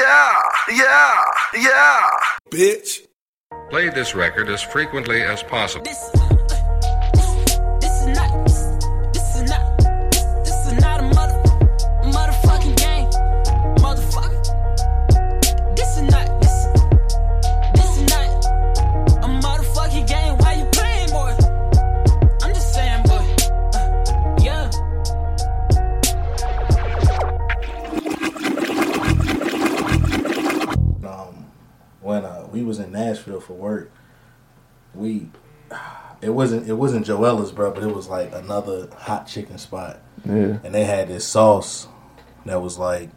Yeah, yeah, yeah. Bitch. Play this record as frequently as possible. This, wasn't it wasn't Joella's, bro, but it was like another hot chicken spot, Yeah. and they had this sauce that was like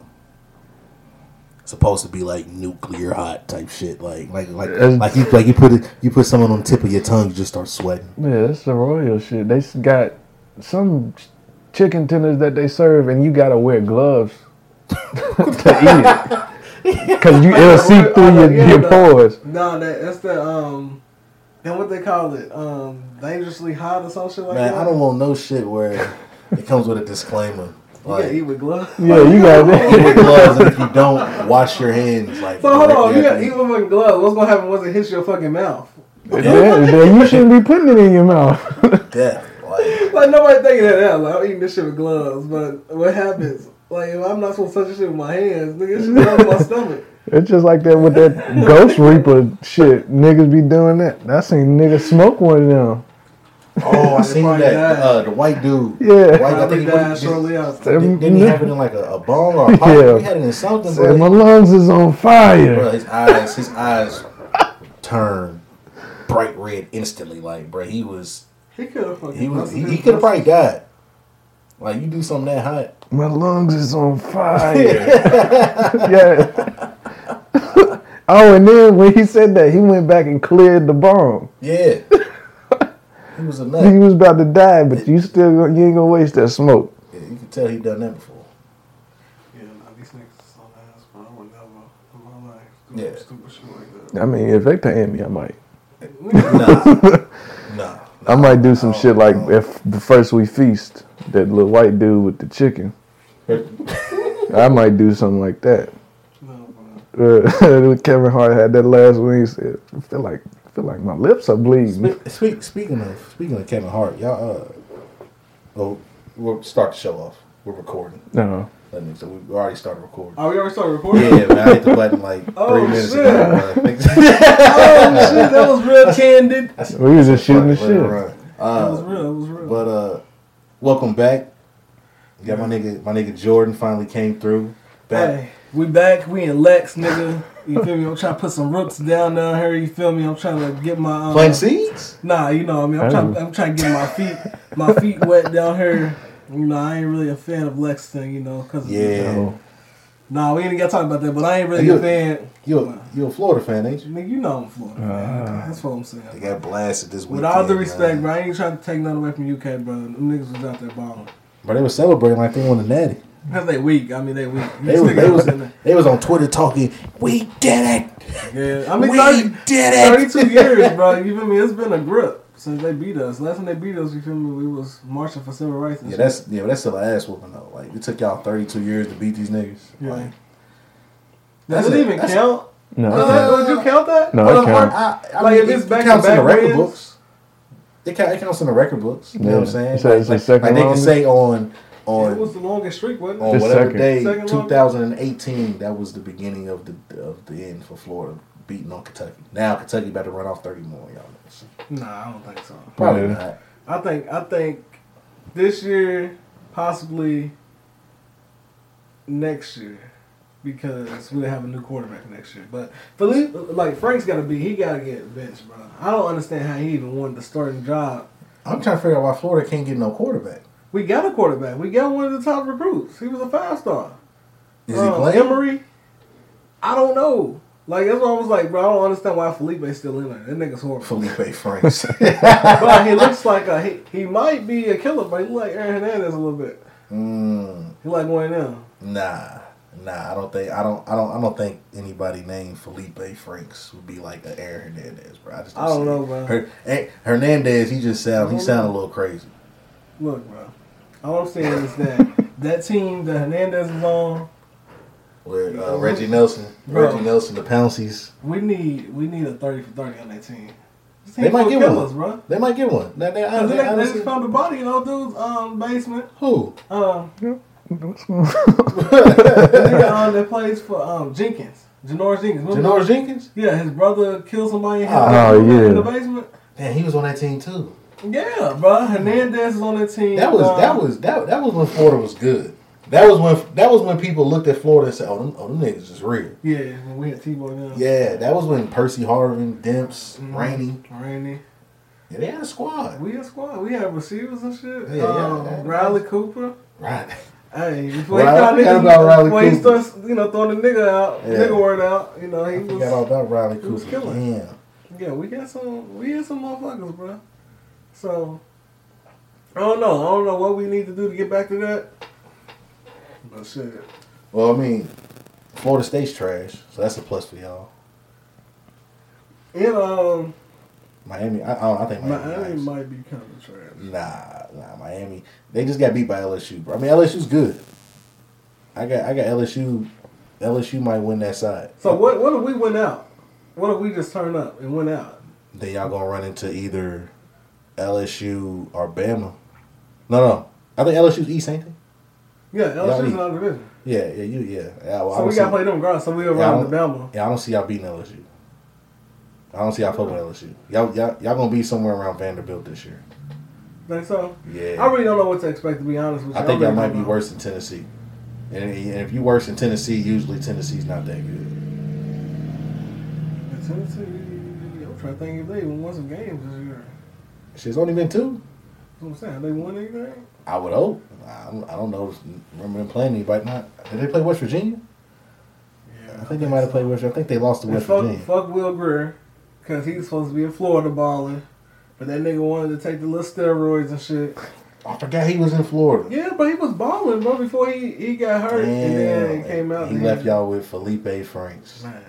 supposed to be like nuclear hot type shit, like like like It's- like you like you put it you put someone on the tip of your tongue, you just start sweating. Yeah, that's the royal shit. They got some chicken tenders that they serve, and you gotta wear gloves to eat it. Cause you it'll see through your, your pores. No, that that's the um, and what they call it, um, dangerously hot or some shit like Man, that. I don't want no shit where it comes with a disclaimer. You Like, gotta eat with gloves. Yeah, you got to eat with gloves, and if you don't wash your hands, like So hold on, you gotta after eat with fucking gloves. What's gonna happen once it hits your fucking mouth? then, then you shouldn't be putting it in your mouth. death, like. Like nobody thinking that out. Like I'm eating this shit with gloves, but what happens? Like if I'm not supposed to touch this shit with my hands, nigga, this shit goes in my stomach. It's just like that with that Ghost Reaper shit. Niggas be doing that. I seen niggas smoke one of them. Oh, I seen that. Uh, the white dude. Yeah. White, I Probably think he died was, shortly after. didn't, didn't he have it in like a, a bong or a pipe? Yeah. He had it in something, Said, my lungs is on fire. Bro, his eyes, his eyes turned bright red instantly. Like, bro, he was, He could have he was, he, he could have probably nuts. died. Like, you do something that hot. My lungs is on fire. yeah. Oh, and then when he said that, he went back and cleared the bong. Yeah. he was a He was about to die, but you still you ain't gonna waste that smoke. Yeah, you can tell he done that before. Yeah, nah, these niggas is on ass, bro. I would never in my life do Yeah. stupid shit like that. I mean, if they paying me, I might. Nah. nah. I might do some shit like if the first we feast, that little white dude with the chicken. I might do something like that. No, bro. Uh, Kevin Hart had that last one. He said, "I feel like, I feel like my lips are bleeding." Speak, speak, speaking of speaking of Kevin Hart, y'all. Uh, well, we'll start the show off. We're recording. No, That means that we already started recording. Oh, we already started recording. Yeah, man, I hit the button like Oh, three minutes shit. ago. man. oh shit, that was real candid. we was just shooting the Let it shit. run. That was Uh, real. That was real. but uh, welcome back. Got my nigga, my nigga Jordan finally came through. Back. Hey, we back. We in Lex, nigga. You feel me? I'm trying to put some roots down down here. You feel me? I'm trying to get my uh, Planting seeds. Nah, you know, what I mean, I'm trying. I'm trying to get my feet, my feet wet down here. You know, I ain't really a fan of Lexington. You know, cause Yeah, No. Nah, we ain't got to talk about that. But I ain't really You- a fan. you a, you a Florida fan, ain't you? Nigga, you know I'm Florida. man. That's what I'm saying. They got blasted this week. With all the respect, bro, I ain't trying to take nothing away from UK, bro. Them niggas was out there balling. But they were celebrating like they won the natty. Cause they weak. I mean, they weak. They was, they was, in they was on Twitter talking. We did it. Yeah, I mean, we 30, did it. 32 years, bro. You feel me? It's been a grip since they beat us. Last time they beat us, you feel me? We was marching for civil rights. And Yeah, shit. that's yeah, but that's still an ass whooping though. Like it took y'all thirty two years to beat these niggas. Yeah. Like, Does that's it even that's a- count? No, Does that- uh, would you count that? no, Well, it counts. I, I Like, mean, if it's it back to counts in the record wins? books. It, count, it counts in the record books. You know what I'm saying? You said like, like they can say on It was the longest streak, wasn't on it? It's whatever second. day, Second longest? 2018. That was the beginning of the of the end for Florida beating on Kentucky. Now Kentucky about to run off 30 more. Y'all know. Nah, I don't think so. Probably Yeah. not. I think I think this year, possibly next year, because we have a new quarterback next year. But Felipe, like Franks got to be, he got to get benched, bro. I don't understand how he even wanted the starting job. I'm trying to figure out why Florida can't get no quarterback. We got a quarterback. We got one of the top recruits. He was a five star. Is Uh, he playing? Emory? I don't know. Like that's why I was like, bro. I don't understand why Felipe's still in there. That nigga's horrible. Felipe Franks. but he looks like a he, he might be a killer, but he look like Aaron Hernandez a little bit. mm, He like one of them. nah, nah. I don't think. I don't. I don't. I don't think anybody named Felipe Franks would be like an Aaron Hernandez, bro. I just. I don't know, it. bro. Her, eh, Hernandez, he just sound. He don't sound a little crazy. Look, bro. All I'm saying is that that team that Hernandez is on, with uh, Reggie Nelson, Bro. Reggie Nelson, the Pounceys. We need we need a thirty for thirty on that team. This They might full get killers, one. bro. They might get one. They, they, they, they, they honestly- just found the body in old dude's um, basement. who? Um, the nigga um, that plays for um, Jenkins, Janoris Jenkins. Remember? Janoris Jenkins? Yeah, his brother killed somebody in, his Oh, yeah. in the basement. Damn, he was on that team too. Yeah, bro. Hernandez is on that team. That was Um, that was that that was when Florida was good. That was when that was when people looked at Florida and said, "Oh, them, oh, them niggas is real." Yeah, when we had Tebow now. Yeah, that was when Percy Harvin, Demps, Mhm. Rainey, Randy. yeah, they had a squad. We had a squad. We had receivers and shit. Yeah, um, yeah. Riley Cooper. Right. Hey, before he got forgot niggas, about Riley before he starts, you know, throwing the nigga out, Yeah. nigga word out, you know, he I was. forgot all about Riley he was Cooper. killing. Damn. Yeah, we got some. We had some motherfuckers, bro. So I don't know. I don't know what we need to do to get back to that. But shit, Well, I mean, Florida State's trash, so that's a plus for y'all. and um, Miami, I, I, don't, I think Miami. Miami nice. might be kind of trash. Nah, nah, Miami. They just got beat by LSU, bro. I mean, LSU's good. I got, I got LSU. LSU might win that side. So what? What if we went out? What if we just turned up and went out? Then y'all gonna run into either LSU or Bama. No, no. I think LSU's East, ain't they? Yeah, LSU's another division. Yeah, yeah, you, yeah. yeah well, I So we gotta see- play them grounds. So I run the Bama. Yeah, I don't see y'all beating LSU. I don't see y'all fucking with LSU. Y'all, y'all, y'all gonna be somewhere around Vanderbilt this year. Think so? Yeah. I really don't know what to expect. To be honest with you, I think y'all might be know. worse than Tennessee. And, and if you worse than Tennessee, usually Tennessee's not that good. And Tennessee, I'm trying to think if they even won some games this year. Shit's only been two. I'm saying. Have they won anything? I would hope. I don't, I don't know. Remember them playing anybody? Not did they play West Virginia? Yeah, I think they might have played West. I think they lost to And West fuck, Virginia. fuck Will Grier, because he's supposed to be in Florida balling. But that nigga wanted to take the little steroids and shit. I forgot he was in Florida. Yeah, but he was balling, bro, before he, he got hurt. And then it came out. He left y'all with Felipe Franks. Man,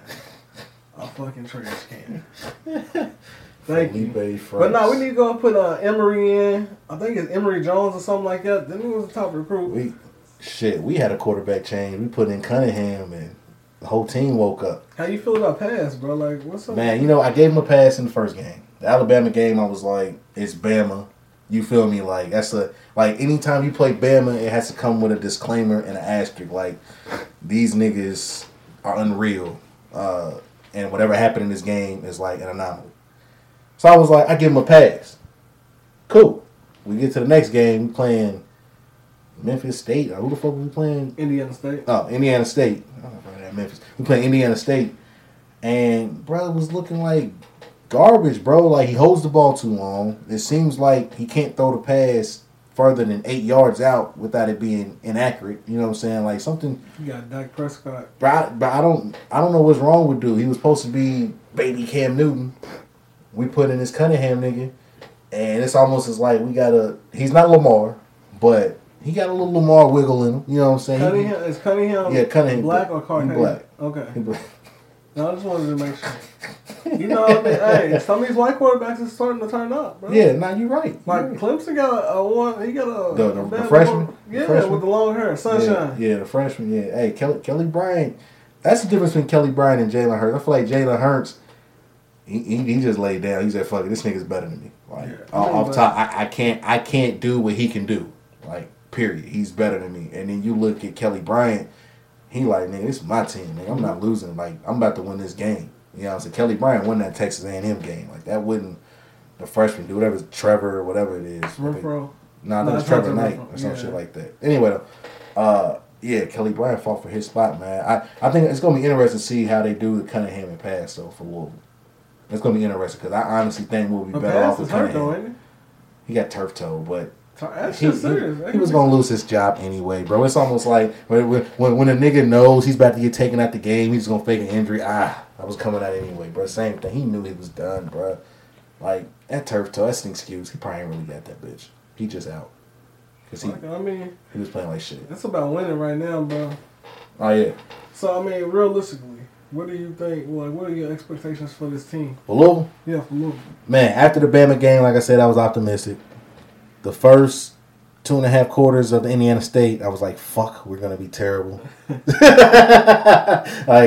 a fucking trash can. Thank you. Franks. But no, we need to go and put uh, Emory in. I think it's Emory Jones or something like that. Then he was a top recruit. We shit. We had a quarterback change. We put in Cunningham, and the whole team woke up. How you feel about pass, bro? Like, what's up? Man, you know, I gave him a pass in the first game. The Alabama game, I was like, it's Bama. You feel me? Like that's a like anytime you play Bama, it has to come with a disclaimer and an asterisk. Like these niggas are unreal, uh, and whatever happened in this game is like an anomaly. So I was like, I give him a pass. Cool. We get to the next game, playing Memphis State. Or who the fuck are we playing? Indiana State. Oh, Indiana State. I don't know that Memphis. We playing Indiana State, and bro was looking like garbage, bro. Like he holds the ball too long. It seems like he can't throw the pass further than eight yards out without it being inaccurate. You know what I'm saying? Like something. You got Dak Prescott. But I, but I don't I don't know what's wrong with dude. He was supposed to be baby Cam Newton. We put in this Cunningham nigga, and it's almost as like we got a. He's not Lamar, but he got a little Lamar wiggle in him. You know what I'm saying? Cunningham is Cunningham. Yeah, Cunningham. Black or Caucasian? black. Okay. he black. No, I just wanted to make sure. You know, what I mean, hey, some of these white quarterbacks is starting to turn up, bro. Yeah, nah, you're right. You're Like right. Clemson got a, a one. He got a The- the- the freshman? one. Yeah, The freshman? with the long hair, sunshine. Yeah, yeah, the freshman. Yeah, hey, Kelly Kelly Bryant. That's the difference between Kelly Bryant and Jalen Hurts. I feel like Jalen Hurts. He, he, he just laid down. He said, "Fuck it, this nigga's better than me." Like Yeah, I off, off top, I, I can't I can't do what he can do. Like period, he's better than me. And then you look at Kelly Bryant. He like, nigga, this is my team. Nigga. I'm not losing. Like I'm about to win this game. You know what I'm saying? Kelly Bryant won that Texas A&M game. Like that wouldn't the freshman do whatever Trevor or whatever it is. Renfro. Nah, No, that was Trevor Knight or some Yeah. shit like that. Anyway, though, uh, yeah, Kelly Bryant fought for his spot, man. I, I think it's gonna be interesting to see how they do the Cunningham and pass though for Louisville. It's gonna be interesting because I honestly think we'll be better off with Cunningham. He got turf toe, but? That's he, he, he was gonna lose his job anyway, bro. It's almost like when, when when a nigga knows he's about to get taken out the game, he's gonna fake an injury. Ah, I was coming out anyway, bro. Same thing. He knew he was done, bro. Like that turf toe, that's an excuse. He probably ain't really got that bitch. He just out because he, Like, I mean, he was playing like shit. it's about winning right now, bro. Oh yeah, So I mean, realistically, what do you think? Like, what are your expectations for this team? well, Louisville, Yeah, for Louisville. man. After the Bama game, like I said, I was optimistic. The first two and a half quarters of Indiana State, I was like, "Fuck, we're gonna be terrible." like,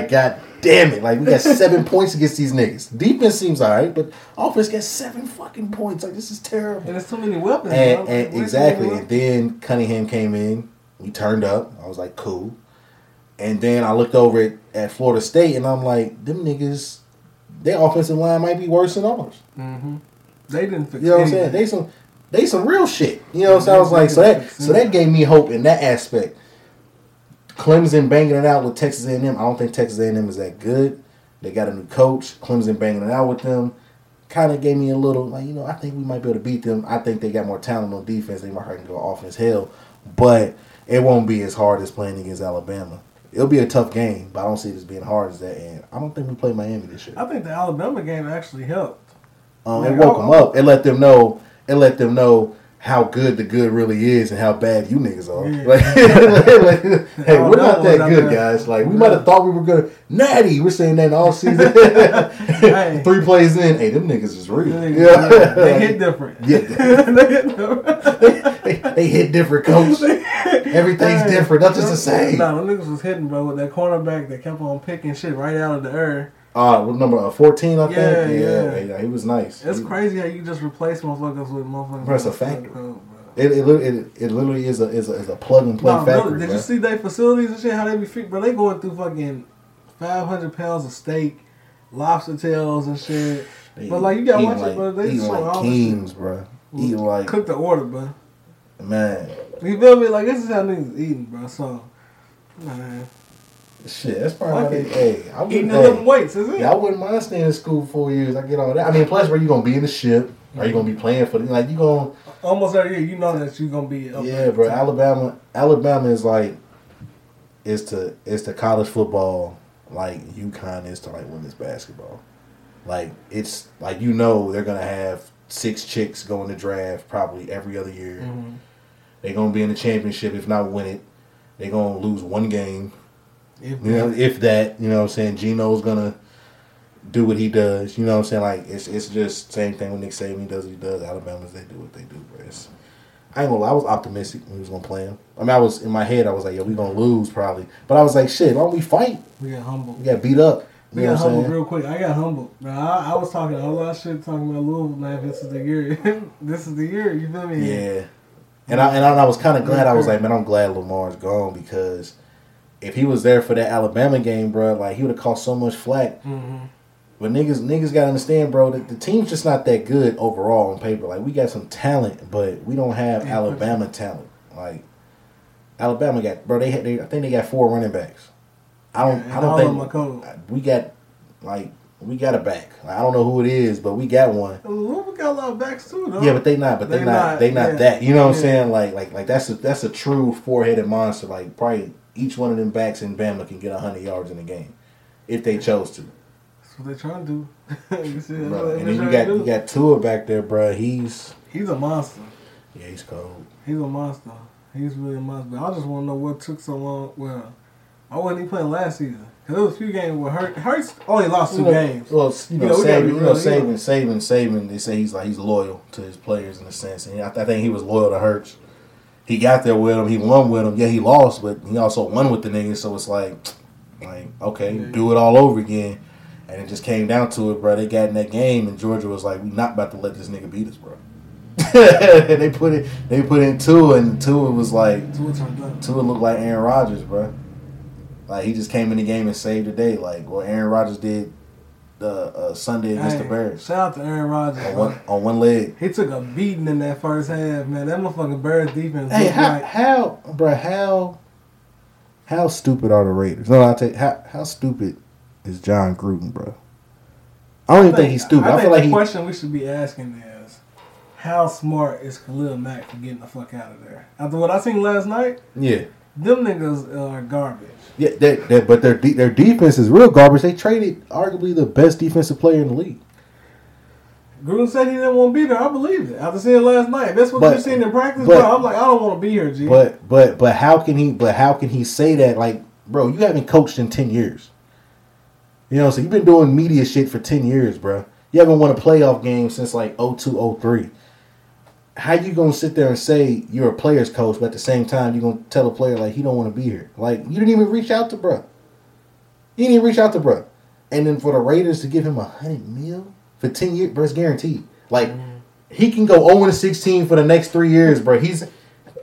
god damn it! Like, we got seven points against these niggas. Defense seems alright, but offense got seven fucking points. Like, this is terrible. And there's too many weapons. And, and exactly, and then Cunningham came in. We turned up. I was like, cool. And then I looked over at, at Florida State, and I'm like, them niggas, their offensive line might be worse than ours. Mm-hmm. They didn't fix You know what I'm saying? They some they some real shit. You know what I'm saying? I was like, so that so that gave me hope in that aspect. Clemson banging it out with Texas A&M. I don't think Texas A&M is that good. They got a new coach. Clemson banging it out with them. Kind of gave me a little like you know I think we might be able to beat them. I think they got more talent on defense. They might hurt and go offense hell, but it won't be as hard as playing against Alabama. It'll be a tough game, but I don't see it as being hard as that. And I don't think we play Miami this year. I think the Alabama game actually helped. Um, Like, it woke them up. It let them know. It let them know how good the good really is and how bad you niggas are. Yeah. Like, like, hey, Oh, we're not that good, guys. Like we might have thought we were good. Natty, we're saying that all season. Hey. Three plays in, hey, them niggas is real. They, Yeah. they hit different. Yeah. they hit different. they, they hit different, coach. Everything's Hey, different. Nothing's the same. Nah, them niggas was hitting, bro, with that cornerback that kept on picking shit right out of the air. Uh, number fourteen? I think. Yeah, Yeah, yeah. yeah, he was nice. It's He- crazy how you just replace motherfuckers with motherfuckers. Bro, it's a factory. code. It, it, it, it literally is a is a, is a plug and play No, factory. really, did bro. you see their facilities and shit? How they be fit, bro? They going through fucking five hundred pounds of steak, lobster tails and shit. They but like you gotta watch like, it, bro. They show like all kings, bro. Eating shit. like cook the order, bro. man. You feel me? Like this is how niggas eating, bro. So, man, Shit, that's probably how Fuck they. it. Hey, I eating wouldn't. the weights, is it? yeah, I wouldn't mind staying in school four years. I get all that. I mean, plus, where you gonna be in the ship? Are you gonna be playing for the like you gonna? Almost every year, you know that you gonna be. Up Yeah, bro. Alabama, Alabama is like, is to is to college football like UConn is to like women's basketball. Like it's like you know they're gonna have six chicks going to draft probably every other year. Mm-hmm. They're gonna be in the championship if not win it. They're gonna lose one game. If- You know, if that, you know what I'm saying, Gino's gonna do what he does. You know what I'm saying? Like it's it's just same thing when Nick Saban he does what he does. Alabama's they do what they do, bro. It's, I ain't gonna lie, I was optimistic when he was gonna play him. I mean I was in my head I was like, yeah, we gonna lose probably. But I was like, shit, why don't we fight? we got humbled. We got beat up. We You know got what I'm humbled saying? real quick. I got humbled. Now, I, I was talking a lot of shit talking about Louisville. Man, this is the year. this is the year. You feel me? Yeah. And I and I, and I was kind of glad. I was like, man, I'm glad Lamar's gone because if he was there for that Alabama game, bro, like he would have caught so much flack. Mm-hmm. But niggas, niggas gotta understand, bro, that the team's just not that good overall on paper. Like we got some talent, but we don't have Yeah, Alabama talent. Like Alabama got, bro. They, had, they I think they got four running backs. I don't, And I don't think we got like we got a back. Like, I don't know who it is, but we got one. Louisville got a lot of backs too, though. Yeah, but they not. But they, They not, not, They not yeah. that. You know what I'm saying? Like, like, like that's a that's a true four headed monster. Like, probably each one of them backs in Bama can get hundred yards in a game if they chose to. That's what they're trying to do. you see, Bro. And then you got you got Tua back there, bro. He's He's a monster. yeah, he's cold. He's a monster. He's really a monster. But I just want to know what took so long. Well, I wasn't even playing last season. Because there was a few games where Hurt, Hurts only lost two You know, games. Well, you know, You know, saving, gotta Saban, be you know, you Saban, Saban. They say he's like he's loyal to his players in a sense, and I, I think he was loyal to Hurts. He got there with him. He won with him. Yeah, he lost, but he also won with the niggas. So it's like, like okay, Yeah. do it all over again. And it just came down to it, bro. They got in that game, and Georgia was like, "We not about to let this nigga beat us, bro." and they put it, they put in Tua, and Tua it was like, Two. Tua looked like Aaron Rodgers, bro. Like he just came in the game and saved the day, like what Aaron Rodgers did the uh, Sunday against Hey, the Bears Shout out to Aaron Rodgers. on one on one leg. He took a beating in that first half, man. That motherfucking Bears defense. Hey, looked how like, how bro how how stupid are the Raiders? No, I tell you, how how stupid is Jon Gruden, bro? I don't even think, he's stupid. I, think feel like the he. question we should be asking is, how smart is Khalil Mack for getting the fuck out of there? After what I seen last night, Yeah, them niggas are garbage. yeah, that, that, but their de- their defense is real garbage. They traded arguably the best defensive player in the league. Gruden said he didn't want to be there. I believe it. After seeing it last night, that's what But- you seen in practice, but- bro. I'm like, I don't want to be here, G. But but but how can he? But how can he say that? Like, bro, you haven't coached in ten years. You know, so you've been doing media shit for ten years, bro. You haven't won a playoff game since like 02, 03. How you gonna sit there and say you're a player's coach, but at the same time you're gonna tell a player like he don't want to be here? Like you didn't even reach out to bruh. You didn't even reach out to bruh. And then for the Raiders to give him a hundred mil for ten years, bro, it's guaranteed. Like mm-hmm. he can go 0 16 for the next three years, bro. He's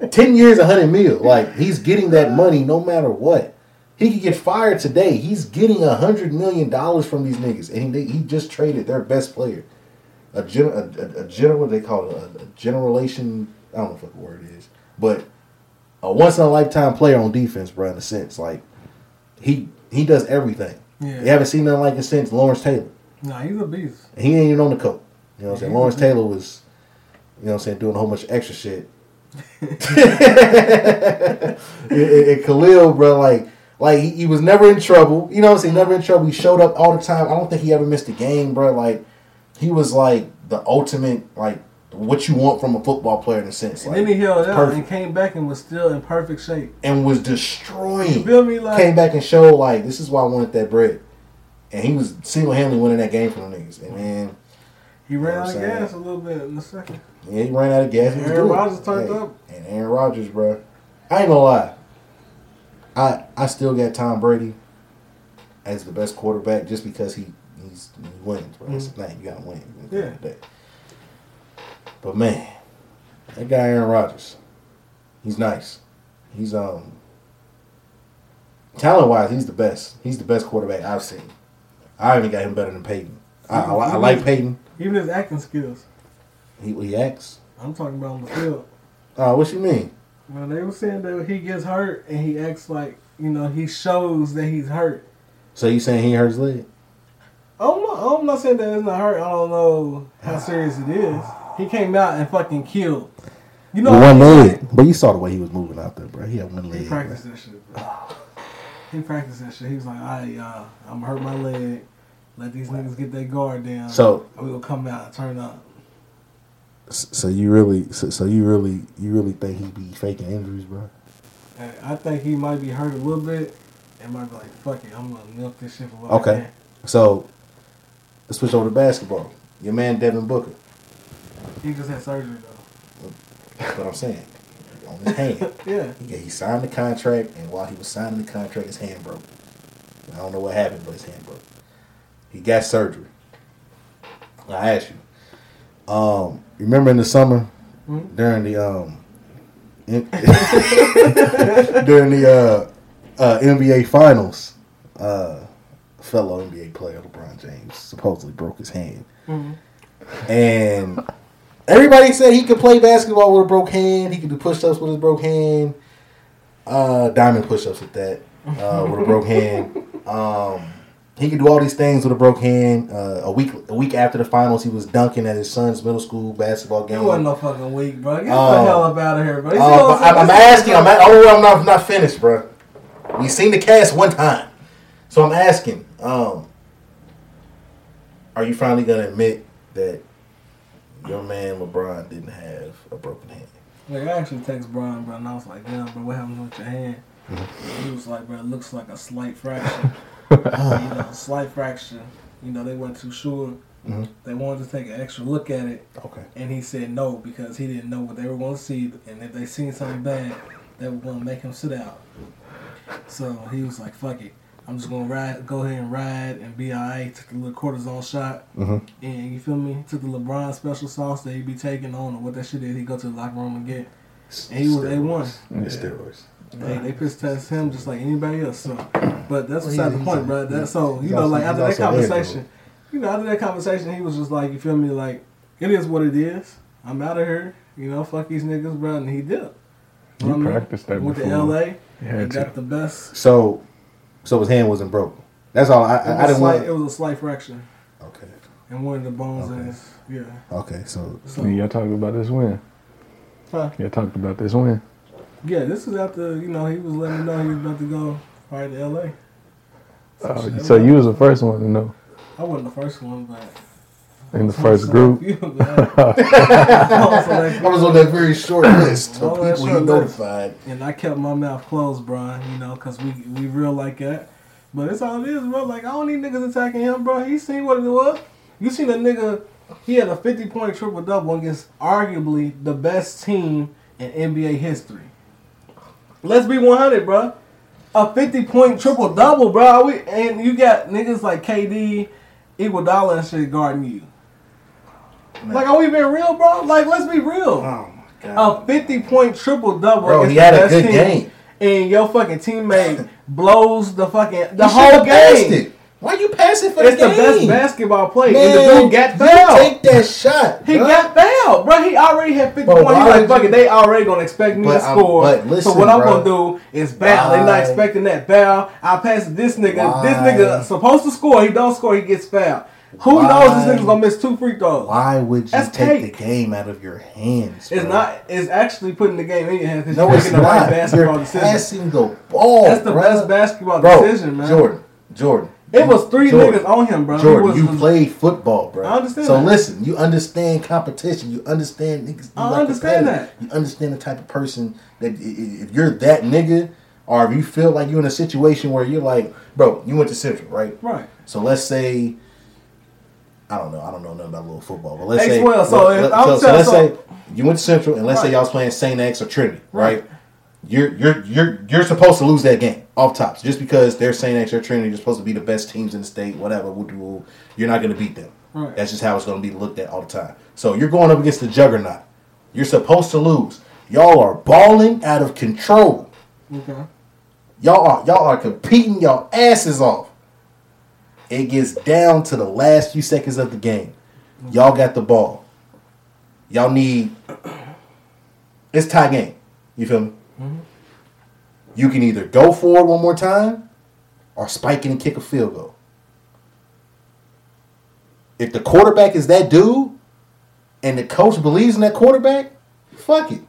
ten years, a hundred mil. Like he's getting that money no matter what. He could get fired today. He's getting a hundred million dollars from these niggas, and he, he just traded their best player, a gen, a, a, a general. They call it, a, a generation. I don't know what the word is, but a once in a lifetime player on defense, bro. In a sense, like he he does everything. Yeah. You haven't seen nothing like it since Lawrence Taylor. Nah, he's a beast. He ain't even on the coat. You know what I'm saying? Lawrence Taylor was, you know what I'm saying, doing a whole bunch of extra shit. and, and- and Khalil, bro, like, like he, he was never in trouble. You know what I'm saying? Never in trouble. He showed up all the time. I don't think he ever missed a game, bro. Like, he was like the ultimate, like, what you want from a football player in a sense. And Like, then he held out perfect. and came back and was still in perfect shape. and was destroying. You feel me? Like Came back and showed like this is why I wanted that bread. And he was single handedly winning that game for the niggas. And then he ran out of gas a little bit in the second. Yeah, he ran out of gas. Was Aaron. Rodgers turned Hey, up. And Aaron Rodgers, bro. I ain't gonna lie. I I still got Tom Brady as the best quarterback just because he wins, bro. That's the thing. You gotta win. at the end of the day. But man, that guy Aaron Rodgers, he's nice. He's um talent wise, he's the best. He's the best quarterback I've seen. I even got him better than Peyton. I, I, I like Peyton. Even his acting skills. He he acts. I'm talking about on the field. Uh, what you mean? Well, they were saying that he gets hurt and he acts like you know he shows that he's hurt. So you saying he hurts his leg? I'm not, I'm not saying that it's not hurt. I don't know how serious it is. He came out and fucking killed. You know, one leg. But you saw the way he was moving out there, bro. He had one leg. He bro. practiced that shit. Bro. He practiced that shit. He was like, "I, uh, I'm gonna hurt my leg. Let these niggas get their guard down. So we will come out and turn up." so you really so, so you really you really think he be faking injuries, bro? And I think he might be hurt a little bit, and might be like, "Fuck it, I'm gonna milk this shit for what I Okay. can." So let's switch over to basketball. Your man Devin Booker. He just had surgery though. That's what I'm saying. On his hand. Yeah. Yeah, he signed the contract, and while he was signing the contract, his hand broke. I don't know what happened, but his hand broke. He got surgery. I asked you. Um, remember in the summer Mhm. during the um in- during the uh, uh, NBA finals, uh, fellow NBA player LeBron James supposedly broke his hand, Mhm. and everybody said he could play basketball with a broke hand. He could do push-ups with his broke hand. Uh, diamond push-ups with that uh, with a broke hand. Um, he could do all these things with a broke hand. Uh, a week a week after the finals, he was dunking at his son's middle school basketball game. It wasn't no fucking week, bro. Get the hell up out of here, bro. Uh, I'm, I'm asking. I'm, a- oh, I'm not, I'm not finished, bro. We seen the cast one time, so I'm asking. Um, are you finally gonna admit that your man LeBron didn't have a broken hand? Like I actually text Brian, bro, and I was like, "Damn, bro, what happened with your hand?" Mm-hmm. He was like, "Bro, it looks like a slight fracture. you know, slight fracture. You know, they weren't too sure. Mhm. They wanted to take an extra look at it, Okay. and he said no because he didn't know what they were going to see, and if they seen something bad, they were going to make him sit out. So he was like, "Fuck it." I'm just gonna ride, go ahead and ride and be alright. Took the little cortisone shot, Mhm. and you feel me? Took the LeBron special sauce that he be taking on, or what that shit is. He go to the locker room and get. And he was A1. Yeah, steroids. They they piss test him just like anybody else. So, but that's Well, beside he- the point, he's- bro. That so he's you know, like after that also there, conversation, you know, after that conversation, he was just like, you feel me? Like it is what it is. I'm out of here. You know, fuck these niggas, bro. And he did. You practiced that Went to before. L.A. You and got the best. So, so his hand wasn't broken. That's all. I, It was, I, I a didn't slight, want. it was a slight fracture, Okay. and one of the bones in Okay. his yeah. Okay. So, So, Yeah, y'all talked about this win. huh? Y'all talked about this win. yeah, this was after you know he was letting me know he was about to go right to L.A. Uh, so you was the first one to know I wasn't the first one, but in the first group. I was on that very short list of On people he short list. notified. And I kept my mouth closed, bro. You know, cause we we real like that. But it's all it is, bro. Like I don't need niggas attacking him, bro. He seen what it was. You seen a nigga He had a 50 point triple double against arguably the best team in NBA history. Let's be 100, bro. A 50 point triple double, bro. We, and you got niggas like KD, Iguodala, and shit guarding you. Like, are we being real, bro? Like, let's be real. Oh my god. A 50 point triple double. Bro, he had a good team, game. And your fucking teammate blows the fucking the You whole should've passed game. it. Why you passing for It's the the game? It's the best basketball play. Man, and the dude got you fouled. Take that shot. He bruh. got fouled, bro. He already had 50 Bro, points. why He's like, would fuck it, they already gonna expect me But to I'm- score. but listen, so what I'm gonna do is foul. They're not expecting that foul. I pass this nigga. This nigga supposed to score. He don't score. He gets fouled. Who Why? knows this nigga's gonna miss two free throws? Why would you That's take cake. the game out of your hands? It's not. It's actually putting the game in your hands because No, you're it's making the right basketball You're decision. passing the ball. That's the bruh. best basketball bro, decision, man. Jordan, Jordan. It was three Jordan, niggas on him, bro. Jordan, was- you played football, bro. I understand So that. listen, you understand competition. You understand niggas. You I like understand that. You understand the type of person that if you're that nigga, or if you feel like you're in a situation where you're like, bro, you went to Central, right? Right. So let's say, I don't know, I don't know nothing about little football, but let's say, well, so let- if- let- I'm so, so let's so- say you went to Central, and let's say y'all was playing Saint X or Trinity, Right. right? You're you're you're you're supposed to lose that game off tops just because they're Saint X or Trinity. You're supposed to be the best teams in the state, whatever. woo doo woo. You're not going to beat them. Right. That's just how it's going to be looked at all the time. So you're going up against the juggernaut. You're supposed to lose. Y'all are balling out of control. Okay. Y'all are y'all are competing y'all asses off. It gets down to the last few seconds of the game. Y'all got the ball. Y'all need it's tie game. You feel me? Mm-hmm. You can either go for it one more time or spike it and kick a field goal. If the quarterback is that dude and the coach believes in that quarterback, fuck it.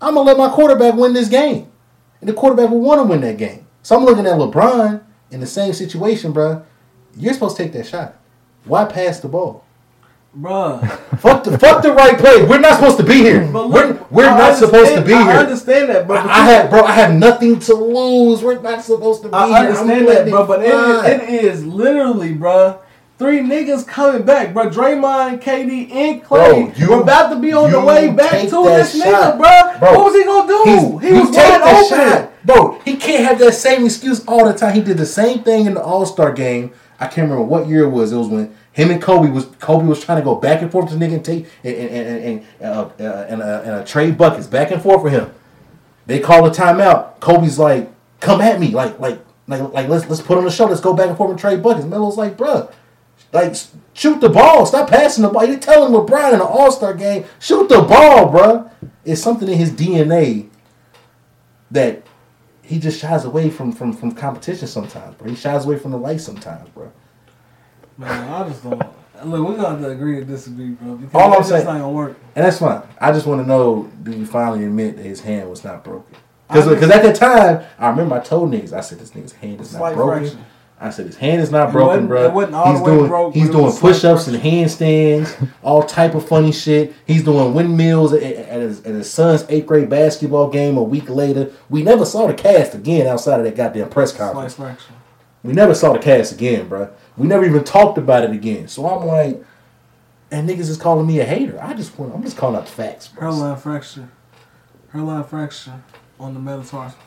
I'm gonna let my quarterback win this game. And the quarterback will want to win that game. So I'm looking at LeBron in the same situation, bruh. You're supposed to take that shot. Why pass the ball? Bruh. Fuck the fuck the right play. We're not supposed to be here. But We're, we're I not supposed to be I here. I understand that, but, I, I have, bro. I have nothing to lose. We're not supposed to be I here. understand I'm that, bro. But it, it is literally, bro. Three niggas coming back, bro. Draymond, KD, and Klay. Bro, you- We're about to be on the way back to this shot. nigga, bro. Bro, What was he gonna do? He's- he was take wide that open. shot. Bro, he can't have that same excuse all the time. He did the same thing in the All Star game. I can't remember what year it was. It was when him and Kobe was Kobe was trying to go back and forth to nigga and take and and and, uh, uh, uh, trade buckets back and forth for him. They call a timeout. Kobe's like, "Come at me, like like like like let's let's put on the show. Let's go back and forth and trade buckets." Melo's like, "Bruh, like shoot the ball. Stop passing the ball. You're telling LeBron in an All Star game, shoot the ball, bruh. It's something in his DNA that he just shies away from from from competition sometimes, bro. He shies away from the light sometimes, bro. Man, I just don't. Look, we're gonna have to agree to disagree, bro. Because All I'm saying- not gonna work. And that's fine. I just want to know, do you finally admit that his hand was not broken? Because at that time, I remember I told niggas, I said this nigga's hand is not broken. fraction. I said his hand is not broken, bro. it wasn't all he's doing broke, he's doing push-ups and handstands, all type of funny shit. He's doing windmills at, at, his, at his son's eighth grade basketball game a week later. We never saw the cast again outside of that goddamn press Slight conference. fraction. We never saw the cast again, bro. We never even talked about it again. So I'm like, and niggas is calling me a hater. I just want, I'm just calling out the facts, bro. Hairline fracture. Hairline fracture on the metatarsal.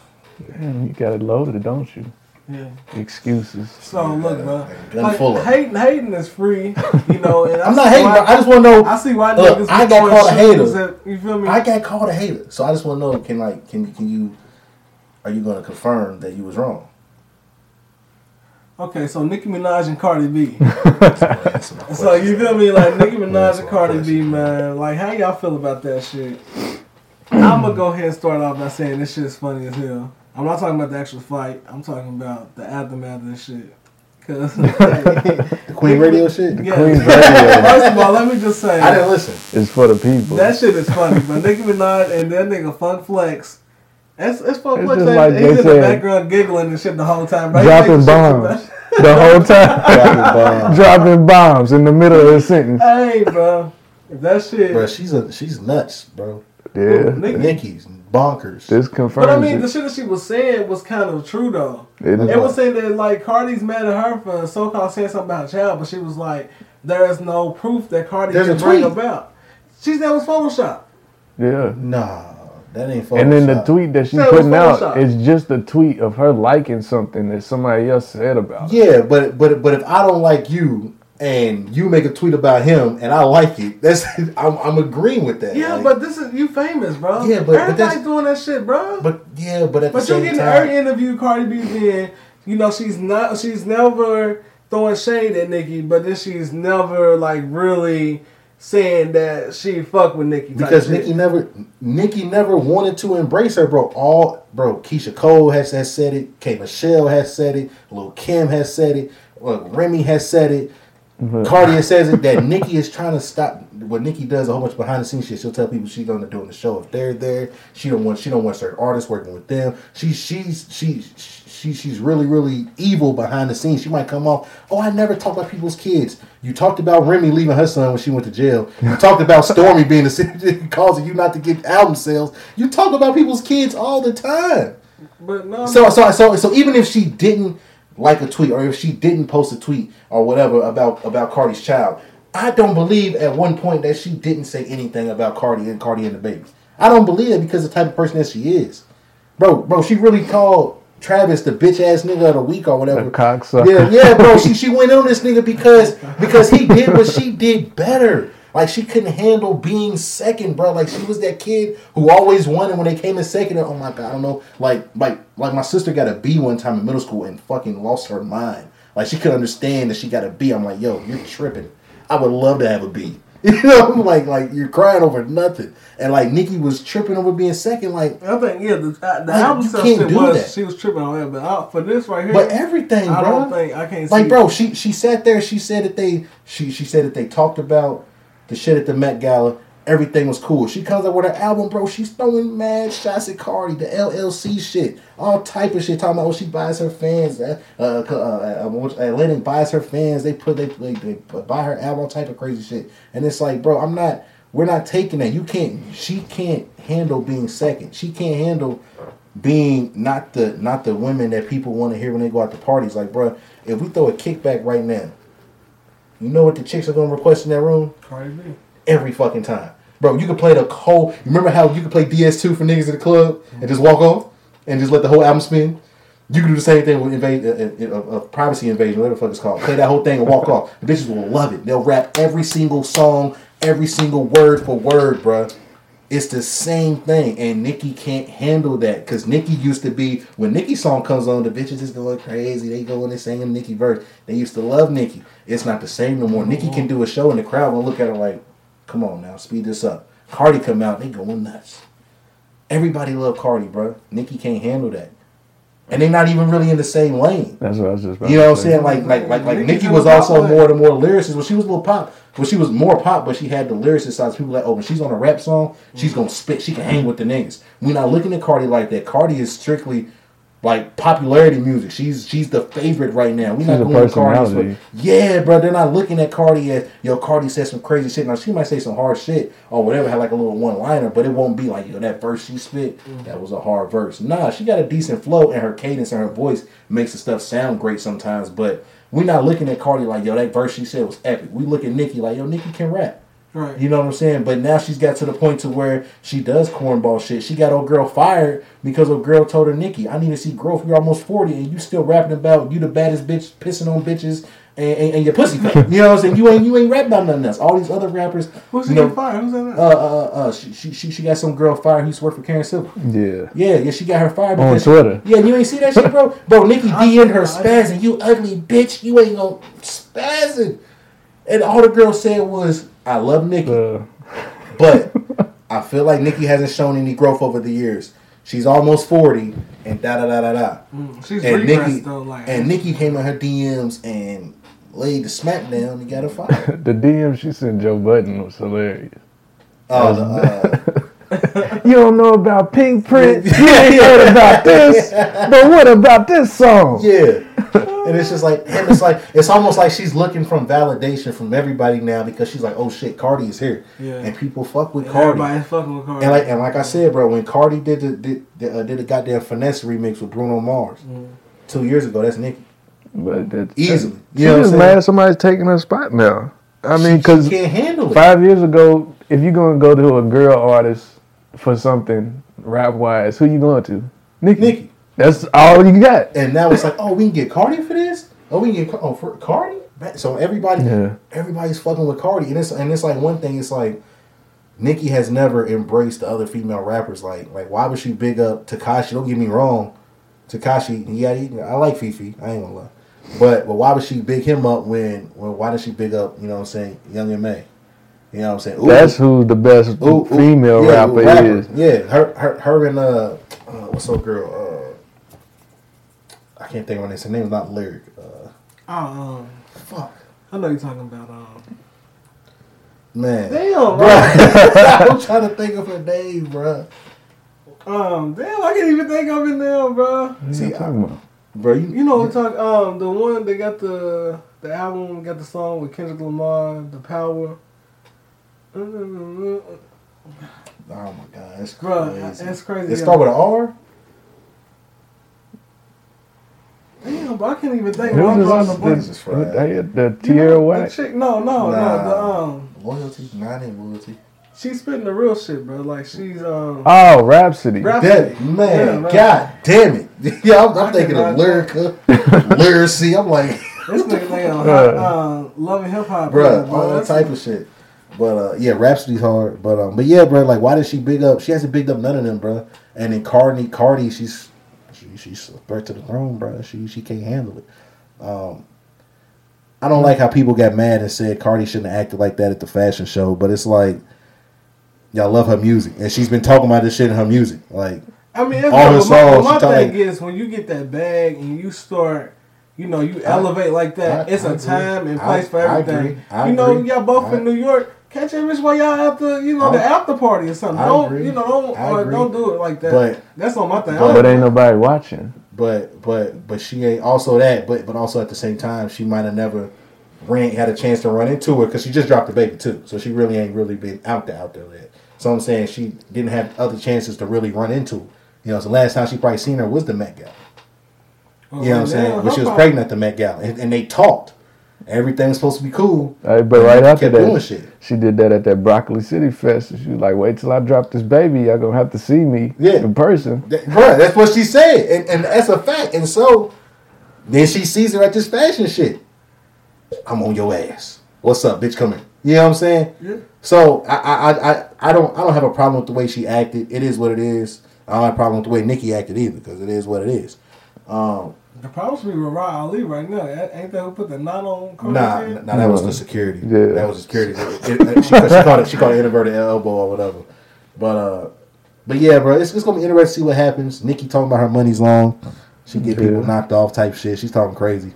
Damn, you got it loaded, don't you? Yeah. Excuses. So look, bro. Like, full hating, hating is free, you know. And I I'm not hating, why- bro. I just want to know. I see why Look, niggas. I got called a hater. shoes At, you feel me? I got called a hater, so I just want to know: can like, can can you, are you going to confirm that you was wrong? okay, so Nicki Minaj and Cardi B. Answer my so you feel me? Like Nicki Minaj and my Cardi B, man. Like how y'all feel about that shit? I'm gonna go ahead and start off by saying this shit's funny as hell. I'm not talking about the actual fight. I'm talking about the aftermath of this shit. Cause The Queen Radio shit. Yeah. Queen's Radio First of all, let me just say I didn't listen. It's for the people. that shit is funny. But Nicki Minaj and that nigga Funk Flex. It's, it's Funk It's Flex. just like he's they in the background giggling and shit the whole time. Bro. He Dropping bombs. the whole time. Dropping Dropping bombs in the middle of the sentence. Hey, bro. If that shit. Bro, she's a she's nuts, bro. Yeah. Nicki. Nikki's bonkers. This But I mean, the shit that she was saying was kind of true though. It is It was saying that like Cardi's mad at her for so called saying something about a child, but she was like, there is no proof that Cardi There's can bring about. She said it was Photoshop. Yeah. Nah, that ain't. Photoshopped. And then the tweet that she's That putting out Photoshop. is just a tweet of her liking something that somebody else said about. her. Yeah, but but but if I don't like you and you make a tweet about him and I like it, that's I'm, I'm agreeing with that. Yeah, Like, but this is you famous, bro. Yeah, but- but everybody's that's- doing that shit, bro. But, but yeah, but at the you're getting time, every interview Cardi B's in. You know, she's not. She's never throwing shade at Nicki, but then she's never like really saying that she fuck with Nicki. because. Nicki never Nicki never wanted to embrace her, bro. All bro, Keyshia Cole has, has said it, K Michelle has said it, Lil Kim has said it, well, Remy has said it. Cardi says it that Nikki is trying to stop. What Nikki does a whole bunch behind the scenes shit. She'll tell people she's gonna do in the show if they're there. She don't want she don't want certain artists working with them. She's she's she's she, she's really really evil behind the scenes. She might come off. Oh, I never talk about people's kids. You talked about Remy leaving her son when she went to jail. You talked about Stormi being the causing you not to get album sales. You talk about people's kids all the time. but no, So so so so even if she didn't like a tweet or if she didn't post a tweet or whatever about about Cardi's child, I don't believe at one point that she didn't say anything about Cardi and Cardi and the babies. I don't believe it because of the type of person that she is. Bro, bro, she really called Travis the bitch ass nigga of the week or whatever. The cocksucker. Yeah, yeah, bro. She she went on this nigga because because he did what she did better. Like she couldn't handle being second, bro. Like she was that kid who always won, and when they came in second, oh my god, I don't know. Like like like my sister got a B one time in middle school and fucking lost her mind. Like she could understand that she got a B. I'm like, yo, you're tripping. I would love to have a B. You know, I'm like like you're crying over nothing. And like Nikki was tripping over being second. Like, I think yeah, the, the Like, album stuff can't shit do was that. she was tripping on that, but uh, for this right here, but everything, I bro. don't think I can't like bro she she sat there she said that they she she said that they talked about the shit at the met gala everything was cool. She comes up with her album bro. She's throwing mad shots at cardi the llc shit. All type of shit. Talking about what she buys her fans uh uh, uh, uh, uh Atlantic buys her fans. They put they, they they buy her album type of crazy shit. And it's like bro i'm not we're not taking that. You can't she can't handle being second. She can't handle being not the not the women that people want to hear when they go out to parties. Like, bro, if we throw a kickback right now, you know what the chicks are gonna request in that room Cardi B. every fucking time, bro. You can play the whole. Remember how you could play DS2 for niggas in the club and just walk off and just let the whole album spin. You can do the same thing with invade, a, uh, uh, privacy invasion, whatever the fuck it's called. Play that whole thing and walk off. The bitches will love it. They'll rap every single song, every single word for word, bruh. It's the same thing, and Nicki can't handle that because Nicki used to be when Nicki song comes on, the bitches is going crazy. They go in and singing Nicki verse. They used to love Nicki. It's not the same no more. Nicki can do a show, and the crowd will look at her like, "Come on now, speed this up." Cardi come out, they going nuts. Everybody love Cardi, bro. Nicki can't handle that, and they're not even really in the same lane. That's what I was just about You know what I'm saying? Like like like like Nicki Nicki was also one. more the more lyricist. Well, she was a little pop. Well, she was more pop, but she had the lyricist side. People like, oh, when she's on a rap song, she's mm-hmm. gonna spit. She can hang with the niggas. We're not looking at Cardi like that. Cardi is strictly like popularity music. She's she's the favorite right now. We're not She's a going to Cardi. as personality. well. Yeah, bro. They're not looking at Cardi as yo. Cardi said some crazy shit. Now she might say some hard shit or whatever, have like a little one liner, but it won't be like yo that verse she spit. Mm. That was a hard verse. Nah, she got a decent flow, and her cadence and her voice makes the stuff sound great sometimes. But we're not looking at Cardi like yo that verse she said was epic. We look at Nicki like yo Nicki can rap. Right. You know what I'm saying? But now she's got to the point to where she does cornball shit. She got old girl fired because old girl told her, Nikki, I need to see growth. You're almost 40 and you still rapping about you the baddest bitch pissing on bitches and, and, and your pussy fat. You know what I'm saying? You ain't you ain't rapping about nothing else. All these other rappers, Who's you he know, get fired? Who's that? uh, uh, uh, she, she, she, she got some girl fired who used to work for Karen Civil. Yeah. Yeah, yeah, she got her fired On because Twitter. Yeah, you ain't see that shit, bro. Bro, Nikki DM'd her spazzing. You ugly bitch. You ain't gonna spazzing. And all the girl said was, "I love Nikki." Uh, But I feel like Nikki hasn't shown any growth over the years. She's almost forty, and da da da da da. Mm, She's And Nikki though. Like and Nikki came in her DMs and laid the smack down and got her fired. the DM she sent Joe Budden was hilarious. Oh, the, uh, You don't know about Pinkprint. You ain't heard about this. But what about this song? yeah. And it's just like, and it's like, it's almost like she's looking from validation from everybody now because she's like, oh shit, Cardi is here, Yeah. and people fuck with Cardi. everybody's fucking with Cardi. And like and like I said, bro, when Cardi did the did, the, uh, did a goddamn finesse remix with Bruno Mars two years ago, that's Nicki But that, easily. She You know what I'm saying? mad somebody's taking her spot now. I mean, because she can't handle it. five years ago, if you're gonna go to a girl artist for something rap wise, who you going to? Nicki. Nicki. That's all you got. And now it's like, oh, we can get Cardi for this. Oh, we can get oh for Cardi. So everybody, Yeah. everybody's fucking with Cardi, and it's and it's like one thing. It's like Nicki has never embraced the other female rappers. Like like why would she big up Tekashi? Don't get me wrong, Tekashi. Yeah, he, I like Fifi. I ain't gonna lie. But but why would she big him up when when why did she big up you know what I'm saying Young M.A? You know what I'm saying? Ooh, That's who the best ooh, ooh, female yeah, rapper, rapper. is. Yeah, her her her and uh, uh what's up girl? Uh, can't think of her name. Her name's not lyric. Uh, Oh, um, fuck. I know you're talking about. Um, Man. damn, Bro, bro. I'm trying to think of her name, bro. um, damn, I can't even think of it now, bro. See, What you talking about? Bro, you, You know, what I'm talking. Um, the one that got the the album got the song with Kendrick Lamar, the Power. Oh my god, that's Bro, crazy. that's crazy. It start with an R. Damn, but I can't even think. Who of was it. on the the, boys is fried. the, the You Tierra know, The chick, no, no, Nah. no. The um, Loyalty, not in loyalty. she's spitting the real shit, bro. Like she's um. Oh, Rapsody. Rap- That man, Yeah, right. god damn it. yeah, I'm, I'm thinking of cannot- lyrica, lyricy. I'm like, This nigga like on Uh. loving hip hop, bro. all That's- type of shit. But uh, yeah, Rapsody's hard. But um, but yeah, bro, like, why did she big up? She hasn't bigged up none of them, bro. And then Cardi, Cardi, she's she, she's a threat to the throne, bro. She she can't handle it. Um, I don't like how people got mad and said Cardi shouldn't have acted like that at the fashion show. But it's like y'all love her music, and she's been talking about this shit in her music. Like, I mean, it's All her but my, songs, my thing like- is when you get that bag and you start, you know, you elevate like that. I- it's I a agree. time and I- place for I everything. I you know, y'all both I- in New York. Catch that bitch while y'all at the, you know, the after party or something. I don't, agree. you know, don't, I or agree. don't do it like that. But- that's on my thing. but- But ain't nobody watching. but but but she ain't also that. But but also at the same time, she might have never ran had a chance to run into her because she just dropped the baby too. So she really ain't really been out there out there yet. So I'm saying she didn't have other chances to really run into. her. You know, so last time she probably seen her was the Met Gala. Well, You know what I'm saying? When she was pregnant at the Met Gala, and, and they talked. Everything was supposed to be cool. Hey, but right after kept doing that, shit. she did that at that Broccoli City Fest. and She was like, "Wait till I drop this baby, y'all gonna have to see me Yeah. in person." That, bruh, that's what she said, and, and that's a fact. And so then she sees her at this fashion shit. I'm on your ass. What's up, bitch? Come here. You know what I'm saying? Yeah. So I, I I I I don't I don't have a problem with the way she acted. It is what it is. I don't have a problem with the way Nikki acted either because it is what it is. Um, The problem should be with Rah Ali right now. Ain't that who put the knot on? Cardi's nah, head? nah, that was the security. Yeah. That was the security. It- it- she, she called it she called it inverted elbow or whatever. But uh, but yeah, bro, it's, it's gonna be interesting to see what happens. Nikki talking about her money's long. She get people knocked off type shit. She's talking crazy.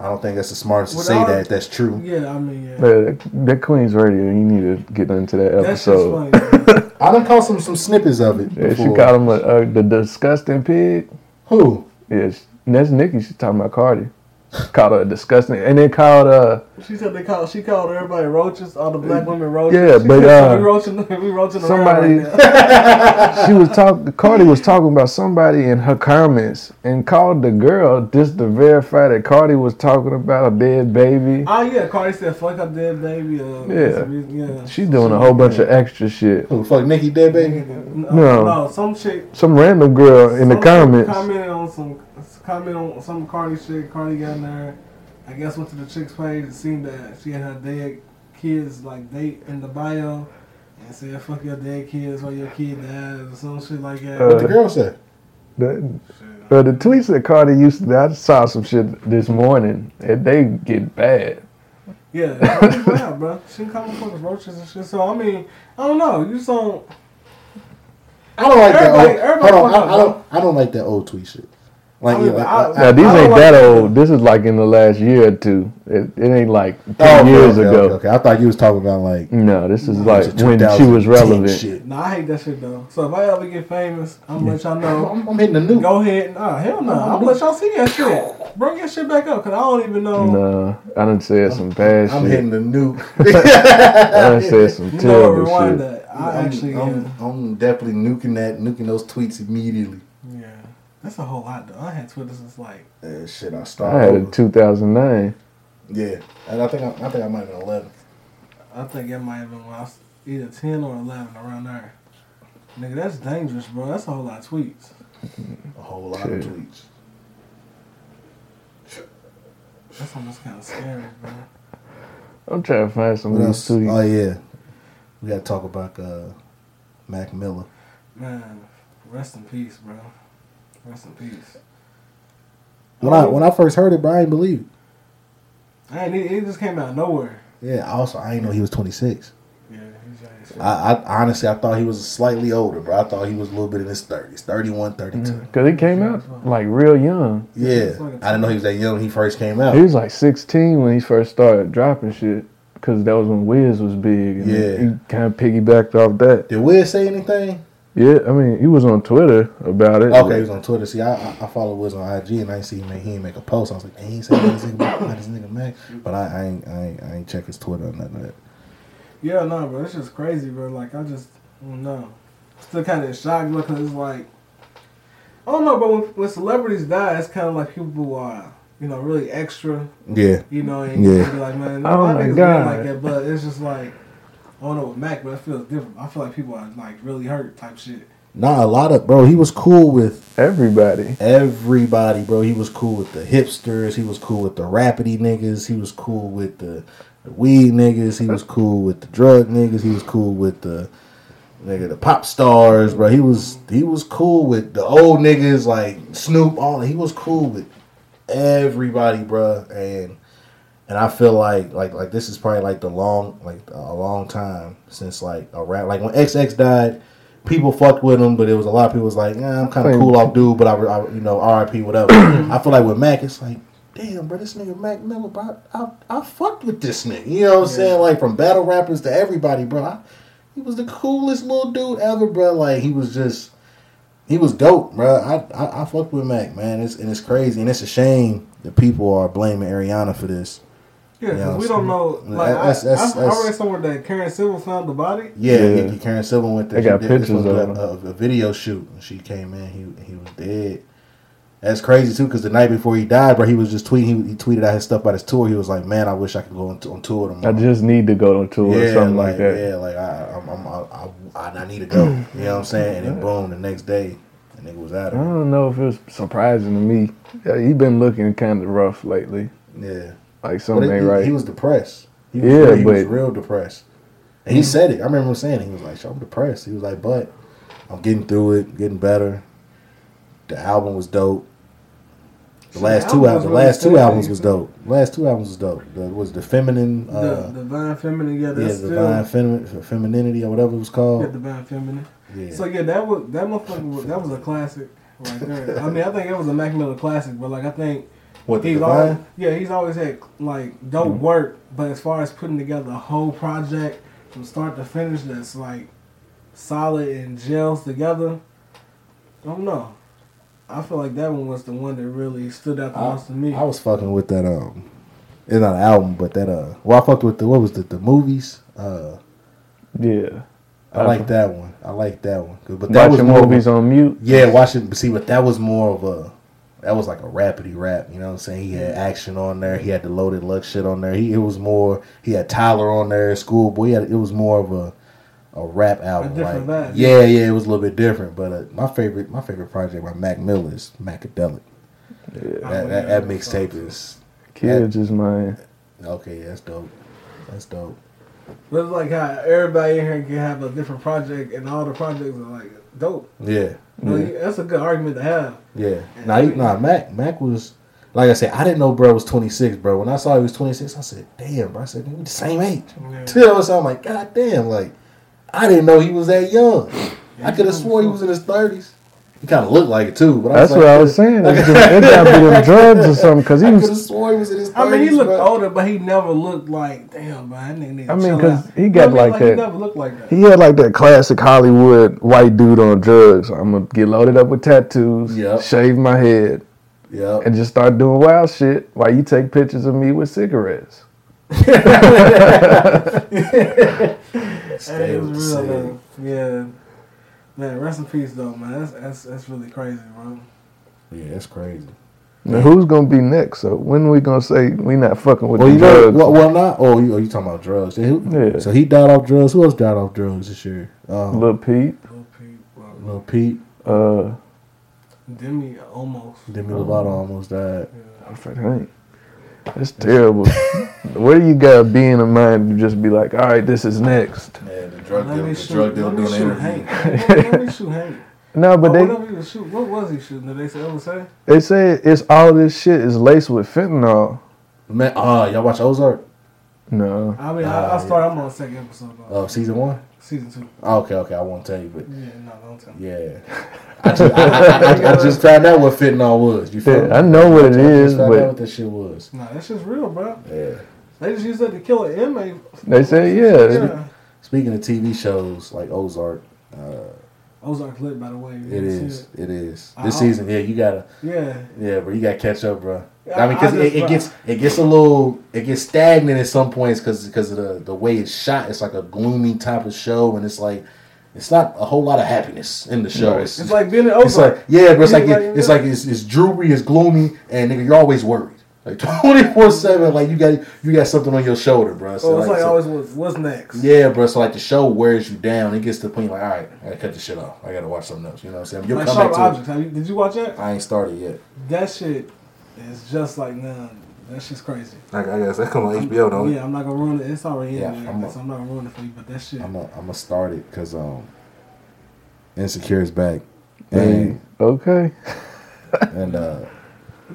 I don't think that's the smartest to say all- that. That's true. Yeah, I mean, yeah. But that Queen's Radio, you need to get into that That shit's episode. funny. man. I done caught some some snippets of it. Yeah, she before. called him a, a, the disgusting pig. who? She, and that's talking about Cardi. Called her a disgusting, and then called uh She said they called. She called everybody roaches. All the black women roaches. Yeah, she but, said, uh, we roaching, we roaching somebody- around right she was talking. Cardi was talking about somebody in her comments and called the girl just to verify that Cardi was talking about a dead baby. Oh yeah, Cardi said, "Fuck her dead baby." Uh, Yeah. yeah. She's doing a whole bunch of extra shit. Who? Fuck Nikki dead baby. No, No. no, some chick Some random girl in the comments. commented on some comment on some Cardi shit. Cardi got in there. I guess went to the chick's page and seen that she had her dead kids like date in the bio. And said, "Fuck your dead kids or your kid died" or some shit like that. Uh, What the girl said? The, uh, the tweets that Cardi used to, I saw some shit this morning, and they get bad. Yeah, Cardi's wild, bro. She come up the roaches and shit. So I mean, I don't know. You saw I don't like Everybody- that. Old, everybody hold on, I, I don't. I don't like that old tweet shit. Like, I mean, yeah, I- I- Now these I ain't like that that. old. This is like in the last year or two. It, it ain't like Oh, ten okay, years okay, ago. Okay, okay. I thought you was talking about like No, this is like when she was relevant. Shit. Nah, I hate that shit though. So if I ever get famous, I'm gonna let y'all know. I'm, I'm hitting the new. Go ahead. Nah, hell no. I'm gonna let y'all see that shit. Bring that shit back up, cause I don't even know. No, I done said some bad I'm shit. hitting the new. I done said some You know, terrible rewind shit. that. I I'm, actually, I'm, yeah. I'm definitely nuking that, nuking those tweets immediately. Yeah, that's a whole lot though. I had Twitter since like, Uh, shit, I started. I had over. it 2009. Yeah, and I think I, I think I might have been 11. I think it might have been when I was either ten or eleven around there. Nigga, that's dangerous, bro. That's a whole lot of tweets. A whole lot of tweets. That's almost kind of scary, bro. I'm trying to find some of these tweets. Oh yeah, we got to talk about uh, Mac Miller. Man, rest in peace, bro. Rest in peace. When I when I first heard it, bro, I didn't believe it. I ain't, it, it just came out of nowhere. Yeah, also I didn't know he was 26. Yeah, he's young as shit. I, I honestly I thought he was slightly older, bro. I thought he was a little bit in his 30s, 31, 32. Mm, because he came out like real young. Yeah, I didn't know he was that young when he first came out. He was like 16 when he first started dropping shit. Because that was when Wiz was big. And Yeah. He kind of piggybacked off that. Did Wiz say anything? Yeah, I mean, he was on Twitter about it. Okay, he was on Twitter. See, I I, I follow Wiz on IG, and I ain't see him. Make, he ain't make a post. I was like, he ain't saying anything about about this nigga Mac. But I, I ain't I ain't I ain't check his Twitter or nothing. Like that. Yeah, no, bro, it's just crazy, bro. Like, I just, mm, I don't know. Still kind of shocked because it's like, I don't know, but when, when celebrities die, it's kind of like people are, you know, really extra, Yeah, you know, and Yeah. you be like, man, Oh my my niggas God. like that, but it's just like, I don't know with Mac, but it feels different. I feel like people are like really hurt type shit. nah, a lot of bro. He was cool with Everybody. everybody, bro. He was cool with the hipsters. He was cool with the rapidy niggas. He was cool with the, the weed niggas. He was cool with the drug niggas. He was cool with the nigga the pop stars, bro. He was he was cool with the old niggas like Snoop. All he was cool with everybody, bro. And and I feel like like like this is probably like the long like a long time since like a rap like when XX died. People fucked with him, but it was a lot of people was like, "Yeah, I'm kind of cool off dude," but I, I you know, R.I.P. whatever. I feel like with Mac, it's like, damn, bro, this nigga Mac Miller, bro, I, I fucked with this nigga. You know what I'm saying? Like from battle rappers to everybody, bro. I, he was the coolest little dude ever, bro. Like he was just, he was dope, bro. I, I, I fucked with Mac, man. It's and it's crazy, and it's a shame that people are blaming Ariana for this. Yeah, 'cause Yeah, we don't know. Like, That's- that's- I, I, I that's- read somewhere that Karen Civil found the body. Yeah, Yeah. yeah. Karen Civil went there. They got did- this pictures was of a, him. a, a video shoot. She came in. He he was dead. That's crazy too, because the night before he died, bro, he was just tweeting. He, he tweeted out his stuff about his tour. He was like, "Man, I wish I could go on, on tour I just need to go on tour or yeah, something like, like, that. yeah, like I, I'm, I'm, I, I, I need to go. You know what I'm saying? And then boom, the next day, the nigga was out I of it. don't know if it's surprising to me. Yeah, he been looking kind of rough lately. Yeah, Like but something it- ain't he, right. he was depressed. He was Yeah, real, he was real depressed. And he said it. I remember him saying it. He was like, "I'm depressed." He was like, "But I'm getting through it, getting better." The album was dope. The Shit, last the two album albums, the last two albums was dope. The last two albums was dope. The, was the feminine, uh, the Divine Feminine, yeah, yeah, that's divine still. femin- femininity or whatever it was called. Yeah, called. Divine Feminine. Yeah, So yeah, that was that motherfucker. Was, that was a classic right there. I mean, I think it was a Mac Miller classic, but like I think what he's divine? always yeah he's always had like dope Mm-hmm. work, but as far as putting together a whole project from start to finish that's like solid and gels together, I don't know. I feel like that one was the one that really stood out the I, most to me. I was fucking with that. Um, it's not an album, but that. Uh, well, I fucked with the what was the the movies. Uh, yeah. I like that one. I like that one. But that was Watching more of a- movies on mute. Yeah, watching. But see, but that was more of a. That was like a rapidy rap. You know what I'm saying? He had action on there. He had the Loaded Lux shit on there. He it was more. He had Tyler on there. Schoolboy. He had, it was more of a. A rap album, different like vibe. yeah, yeah, it was a little bit different. But uh, my favorite, my favorite project by Mac Miller is Macadelic. That, that, that mixtape is Kids is mine. okay. Yeah, that's dope. That's dope. But it's like how everybody in here can have a different project, and all the projects are like dope. Yeah, know, That's a good argument to have. Yeah. Nah, he, nah, Mac, Mac was like I said. I didn't know bro was 26, bro. When I saw he was 26, I said, "Damn, bro." I said, "We the same age." Yeah. You so I'm like, "God damn!" Like, I didn't know he was that young. I could have swore he was in his 30s. He kind of looked like it too, but I That's was what like, I was saying. It it gotta be them drugs or something. Cause he I could have was. swore he was in his 30s. I mean, he looked bro. older, but he never looked like damn, man. That nigga need I mean, chill 'cause out. he got like, what I mean? like He never looked like that. He had like that classic Hollywood white dude on drugs. I'm gonna get loaded up with tattoos, Yep. shave my head, Yeah. and just start doing wild shit while you take pictures of me with cigarettes. Hey, Stay it with was the real, city. man. Yeah, man. Rest in peace, though, man. That's that's that's really crazy, bro. Yeah, that's crazy. Now, who's gonna be next? So when we gonna say we not fucking with Well, the you know, drugs? well, well not. Oh, you, oh, you talking about drugs? Yeah, who- Yeah. So he died off drugs. Who else died off drugs this year? Um, Lil Peep, Lil Peep, well, Lil Pete, uh, Demi almost. Demi Lovato almost died. I was like, that's terrible. Where do you gotta be in a mind to just be like, all right, this is next? Yeah, the drug deal, the shoot. drug deal Let me doing shoot the interview. Hank. Let me shoot Hank. No, but oh, they whatever he was shooting. What was he shooting? Did they say ever say? they say it's all this shit is laced with fentanyl. Man, ah, y'all watch Ozark? No, I mean, Ah, I, I yeah. I'm on the second episode. Though. Uh, season one. Season two. Oh, okay, okay. I won't tell you, but Yeah, no, don't tell me. yeah. I just, I, I, I, I just found out what fentanyl was. You feel Yeah. I know what it I just is, found but- out what that shit was. Nah, that shit's real, bro. Yeah. They just used that to kill an inmate. they say yeah. Yeah. Speaking of TV shows like Ozark, uh, Ozark lit, by the way. It is. It is. I- This season, yeah, you gotta, Yeah. yeah, bro, you gotta catch up, bro. I mean, because it, it gets it gets a little it gets stagnant at some points because because of the the way it's shot. It's like a gloomy type of show, and it's like it's not a whole lot of happiness in the show. It's, It's like being in it's like yeah, but it's Yeah, like, it, it's like it's, it's droopy, it's gloomy, and nigga, you're always worried. Like twenty four seven, like you got you got something on your shoulder, bro. So Oh, it's like so- always was. What's next? yeah, bro. So like the show wears you down. It gets to the point like, all right, I gotta cut this shit off. I gotta watch something else. You know what I'm saying? You'll Like come Sharp back to Objects. Have you, did you watch that? it. I ain't started yet. That shit is just like nah. That shit's crazy. I, I guess that come on HBO though. Yeah, I'm not gonna ruin it. It's already Yeah, in there, I'm a- so I'm not gonna ruin it for you. But that shit. I'm gonna I'm gonna start it because um, Insecure is back, Hey, and okay. and uh,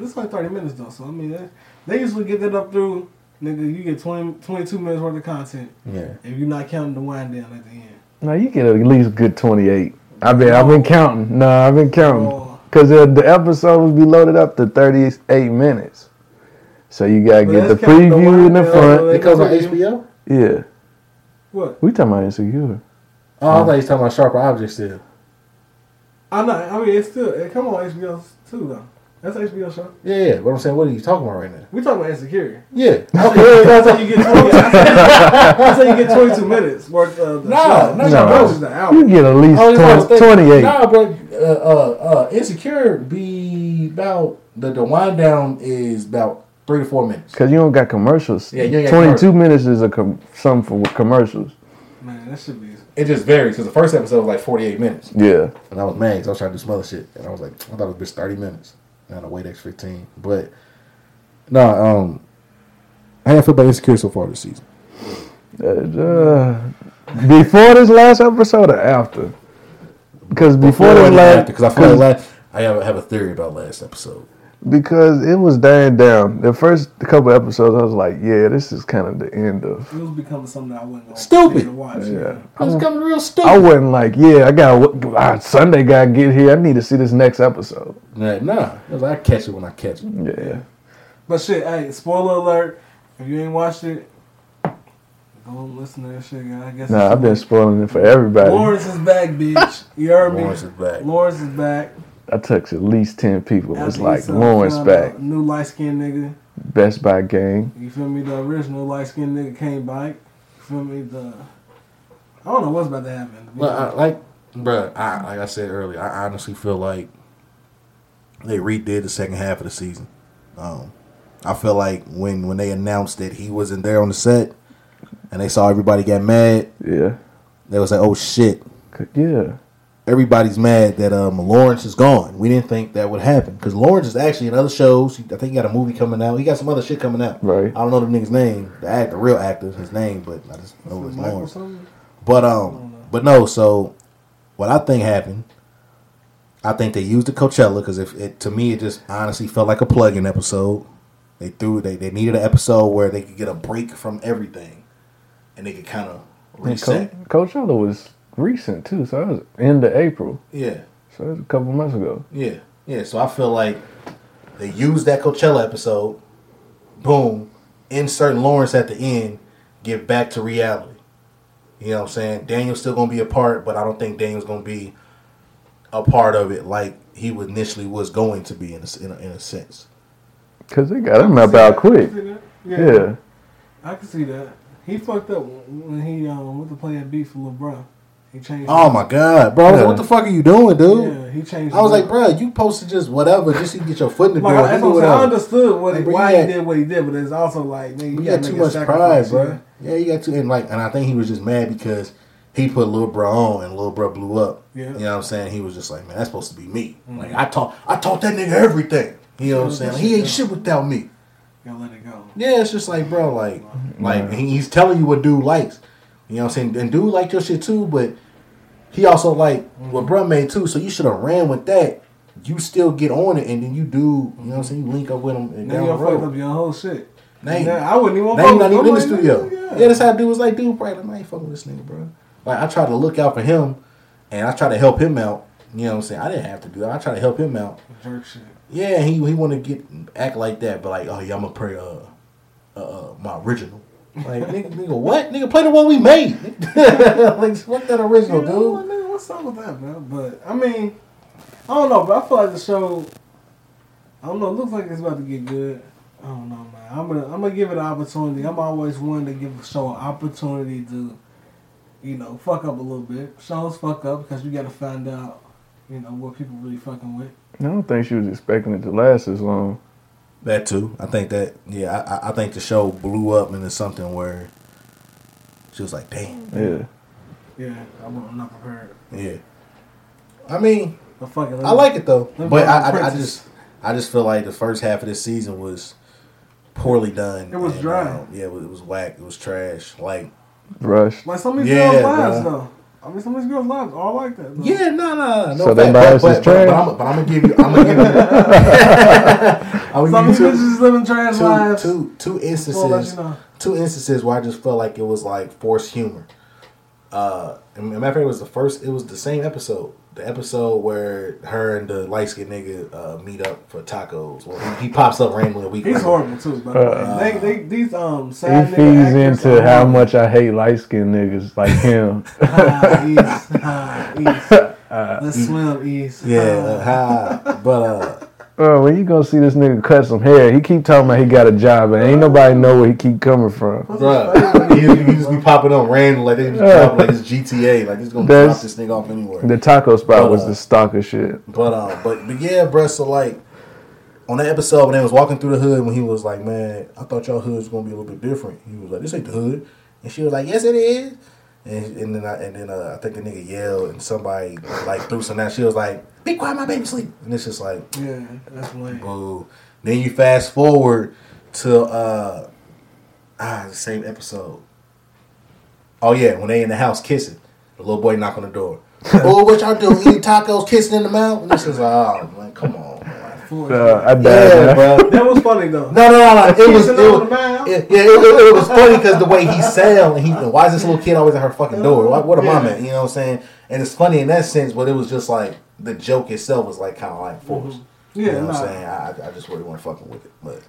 It's like 30 minutes though, so I mean, they, they usually get that up through. Nigga, you get 20, 22 minutes worth of content yeah, if you're not counting the wind down at the end. Now you get at least a good twenty eight. I've been I've been counting. No, I've been counting Oh. because the, the episodes be loaded up to thirty eight minutes. So you gotta get the that's counting the preview in the front. down. it comes on HBO. Yeah, What? we talking about insecure. Oh, I thought you was talking about Sharper Objects still. I'm not. I mean, it's still it come on HBO too though. That's an HBO show. Yeah, yeah. But I'm saying, what are you talking about right now? We talking about insecure. Yeah. Okay, that's how you get 20. That's how you get 22 minutes worth of the No, show. no, no. show You get at least Oh, that's what I was 20, 28. Nah, bro. Uh, uh, uh, Insecure be about the the wind down is about three to four minutes. Cause you don't got commercials. Yeah, you ain't got commercials. minutes is a com- some for commercials. Man, that should be. It just varies because the first episode was like 48 minutes. Yeah, And I was mad 'cause I was trying to do some other shit. And I was like, I thought it was just 30 minutes. And I to wait extra 15. But, no, um, how you feel about Insecure so far this season? Uh, before this last episode or after? Because before, this last, Because I feel like I have, have a theory about last episode. Because it was dying down. The first couple episodes, I was like, yeah, this is kind of the end of. It was becoming something that I wasn't going Stupid. to watch. Yeah, It was coming real stupid. I wasn't like, yeah, I got Sunday. Got to get here. I need to see this next episode. Nah, nah. Was like, I catch it when I catch it. Yeah, But shit, hey, spoiler alert. If you ain't watched it, go listen to that shit, guy. I guess. nah, I've been spoiling it for everybody. Lawrence is back, bitch. You heard me. Lawrence is back. Lawrence is back. I text at least ten people. It's After like Lawrence back, New light skinned nigga. Best Buy gang. You feel me? The original light skinned nigga came back. You feel me? The I don't know what's about to happen. Well, I, like, bruh, I, like I said earlier, I honestly feel like they redid the second half of the season. Um, I feel like when when they announced that he wasn't there on the set, and they saw everybody get mad, Yeah, they was like, "Oh shit!" Yeah. Everybody's mad that um, Lawrence is gone. We didn't think that would happen because Lawrence is actually in other shows. He- I think he got a movie coming out. He got some other shit coming out. Right. I don't know the nigga's name, the act, the real actor, his name, but I just know it's Lawrence. But um, but no. So what I think happened, I think they used the Coachella because if it to me it just honestly felt like a plug-in episode. They threw they they needed an episode where they could get a break from everything, and they could kind of reset. Co- Coachella was recent too, so it was end of April. Yeah, So it was a couple months ago. yeah, yeah. So I feel like they used that Coachella episode. Boom, insert Lawrence at the end. Get back to reality. You know what I'm saying? Daniel's still gonna be a part, but I don't think Daniel's gonna be a part of it like he initially was going to be in a, in a, in a sense. Cause they got him up out quick. that. Yeah. I can see that. He fucked up when he um went to play that beat for LeBron. He changed. Oh my god, bro! Like, Yeah. what the fuck are you doing, dude? Yeah, he changed. I was like, bro, you supposed to just whatever, just to get your foot in the Like, door. that's what I'm. I understood what Like, bro, why you he had- did what he did, but it's also like, nigga, you, You gotta too much pride, bro. yeah. You got too, and like, and I think he was just mad because he put Lil Bro on, and Lil Bro blew up. Yeah. You know what I'm saying? He was just like, man, that's supposed to be me. Mm-hmm. Like I taught, I taught that nigga everything. You know what I'm saying? Like, he ain't shit without me. Gotta let it go. Yeah, it's just like, bro, like, like he's telling you what dude likes. You know what I'm saying? And dude liked your shit too, but he also like what bro made too. So you should have ran with that. You still get on it, and then you do. You know what I'm saying? You link up with him and Now down the road. up your whole shit. I wouldn't even. You're not even in the studio. I'm Yeah, that's how dude was like, dude, probably like, I ain't fucking with this nigga, bro. Like I try to look out for him, and I try to help him out. You know what I'm saying? I didn't have to do that. I try to help him out. Jerk shit. Yeah, he he want to get act like that, but like, oh yeah, I'm gonna pray uh, uh, uh my original. Like nigga, nigga, what? Nigga, play the one we made. like fuck that original, You know, dude. nigga, what's up with that, man? But I mean, I don't know, but I feel like the show. I don't know. It looks like it's about to get good. I don't know, man. I'm gonna I'm gonna give it an opportunity. I'm always one to give a show an opportunity to, you know, fuck up a little bit. Shows fuck up because you got to find out, you know, what people really fucking with. I don't think she was expecting it to last as long. That too. I think that yeah. I- I I think the show blew up into something where she was like, damn, Yeah. Yeah, I'm, I'm not prepared. yeah. I mean, But fuck it. I like it though, but I, I, I just I just feel like the first half of this season was poorly done. It was and, dry. uh, yeah, it was, it was whack. It was trash. Like Rush. Like some of these Yeah, girls' lives though. I mean, some of these girls' lives are like that. Though. yeah, no, no, no. no So they fact, bias but, is but, but, trash? but, I'm, but I'm gonna give you. I'm gonna give you. I'm Some gonna of give these bitches living trash two, lives. two, two, two Just wanna instances. you know. Two instances where I just felt like it was like forced humor. Uh, and matter of fact, it was the first. It was the same episode. The episode where her and the light skinned nigga uh, meet up for tacos. Well, he, he pops up randomly a week. He's later. horrible too. By the Uh, way. They, they, these um He sad feeds nigga actors into how horrible. much I hate light skinned niggas like him. Ah, East, ah, East. Let's swim East. Yeah, Ah. uh, ha, but uh, Oh, when you gonna see this nigga cut some hair? He keep talking about he got a job, and ain't nobody know where he keep coming from. bruh, he, he just be popping up random like they just drop like it's GTA, like it's gonna That's- drop this nigga off anywhere. The taco spot But, was uh, the stalker shit. But um, but but yeah, bruh. So like on that episode when they was walking through the hood, when he was like, "Man, I thought y'all hood was gonna be a little bit different." He was like, "This ain't the hood," and she was like, "Yes, it is." And, and then I, and then uh, I think the nigga yelled and somebody like threw some out. She was like, "Be quiet, my baby sleep." And it's just like, Yeah, that's lame. Boo. Then you fast forward to uh ah the same episode. Oh yeah, when they in the house kissing, the little boy knock on the door. oh, what y'all doing? Eating tacos, kissing in the mouth? And this is like, oh man, come on, man. Uh, I died. Yeah, bro. That was funny though. No, no, no, no. It was, it was it, yeah, it, it, it was funny because the way he sound, and he, why is this little kid always at her fucking door? Why, what a mom Yeah. at? You know what I'm saying? And it's funny in that sense, but it was just like the joke itself was like kind of like forced. Yeah, you know what nah. I'm saying? I, I just really want fucking with it, but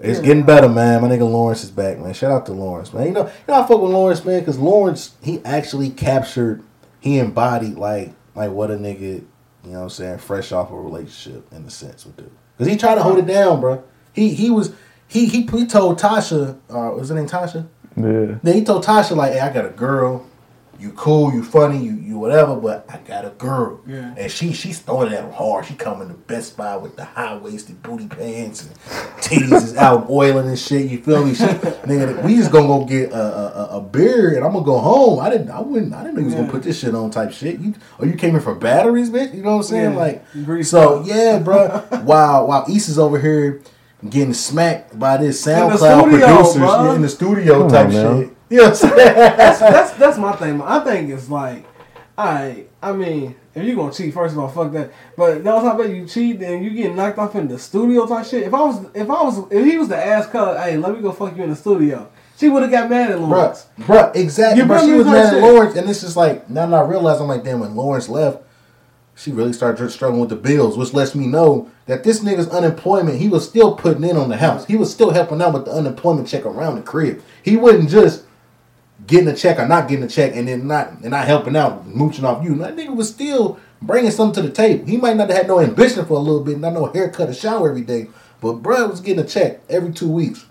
it's getting better, man. My nigga Lawrence is back, man. Shout out to Lawrence, man. You know, you know I fuck with Lawrence, man, because Lawrence he actually captured, he embodied like like what a nigga, you know what I'm saying, fresh off a relationship in a sense would do. Because he tried to hold it down, bro. He he was he he, he told Tasha, uh, was her name Tasha? Yeah. Then he told Tasha like, "Hey, I got a girl. You cool, you funny, you you whatever, but I got a girl." Yeah. And she she's throwing it at him hard. She coming to Best Buy with the high waisted booty pants and titties is out oiling and shit. You feel me? She, nigga, we just gonna go get a, a, a- a beer and I'm gonna go home. I didn't I wouldn't I didn't know you was gonna put this shit on type shit. You or you came here for batteries, bitch? You know what I'm saying? Yeah. Like Grease so up. yeah, bro. while while East is over here getting smacked by this the SoundCloud studio, producers bruh. yeah, in the studio Come type on now. shit. You know what I'm saying? that's that's that's my thing. I think it's like, I I mean, if you gonna cheat, first of all, fuck that. But no, talking about you cheat and you get knocked off in the studio type shit. If I was if I was if he was to ask her, hey, let me go fuck you in the studio, she would have got mad at Lawrence. Bruh, bruh, exactly. You Bruh, she was that mad at? Lawrence, and this is like now that I realize I'm like, damn, when Lawrence left, she really started struggling with the bills, which lets me know that this nigga's unemployment, he was still putting in on the house. He was still helping out with the unemployment check around the crib. He wasn't just getting a check or not getting a check and then not and not helping out, mooching off you. That nigga was still bringing something to the table. He might not have had no ambition for a little bit, not no haircut or shower every day, but bruh was getting a check every two weeks,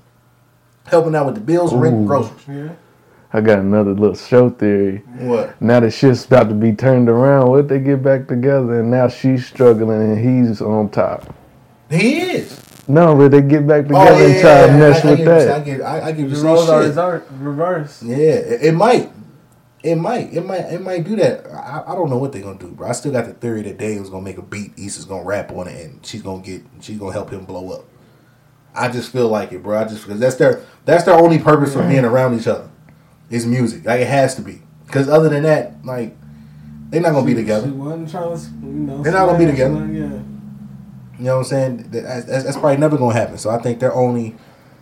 helping out with the bills, rent, groceries. Yeah. I got another little show theory. What? Now the shit's about to be turned around. What they get back together and now she's struggling and he's on top? He is. No, but they get back oh, together Oh, yeah, and try to yeah, mess I, I with get what you're saying. that. I get, I, I get The roles are saying. reser- Yeah, it, it might. It might. It might. It might do that. I, I don't know what they're gonna do, bro. I still got the theory that Daniel's gonna make a beat. Issa's gonna rap on it, and she's gonna get. She's gonna help him blow up. I just feel like it, bro. I just because that's their that's their only purpose for being around each other. Is music. Like it has to be. Because other than that, like they're not gonna be together. She wasn't trying to, you know. They're not gonna be together. like, Yeah. You know what I'm saying? That's, that's, that's probably never gonna happen. So I think their only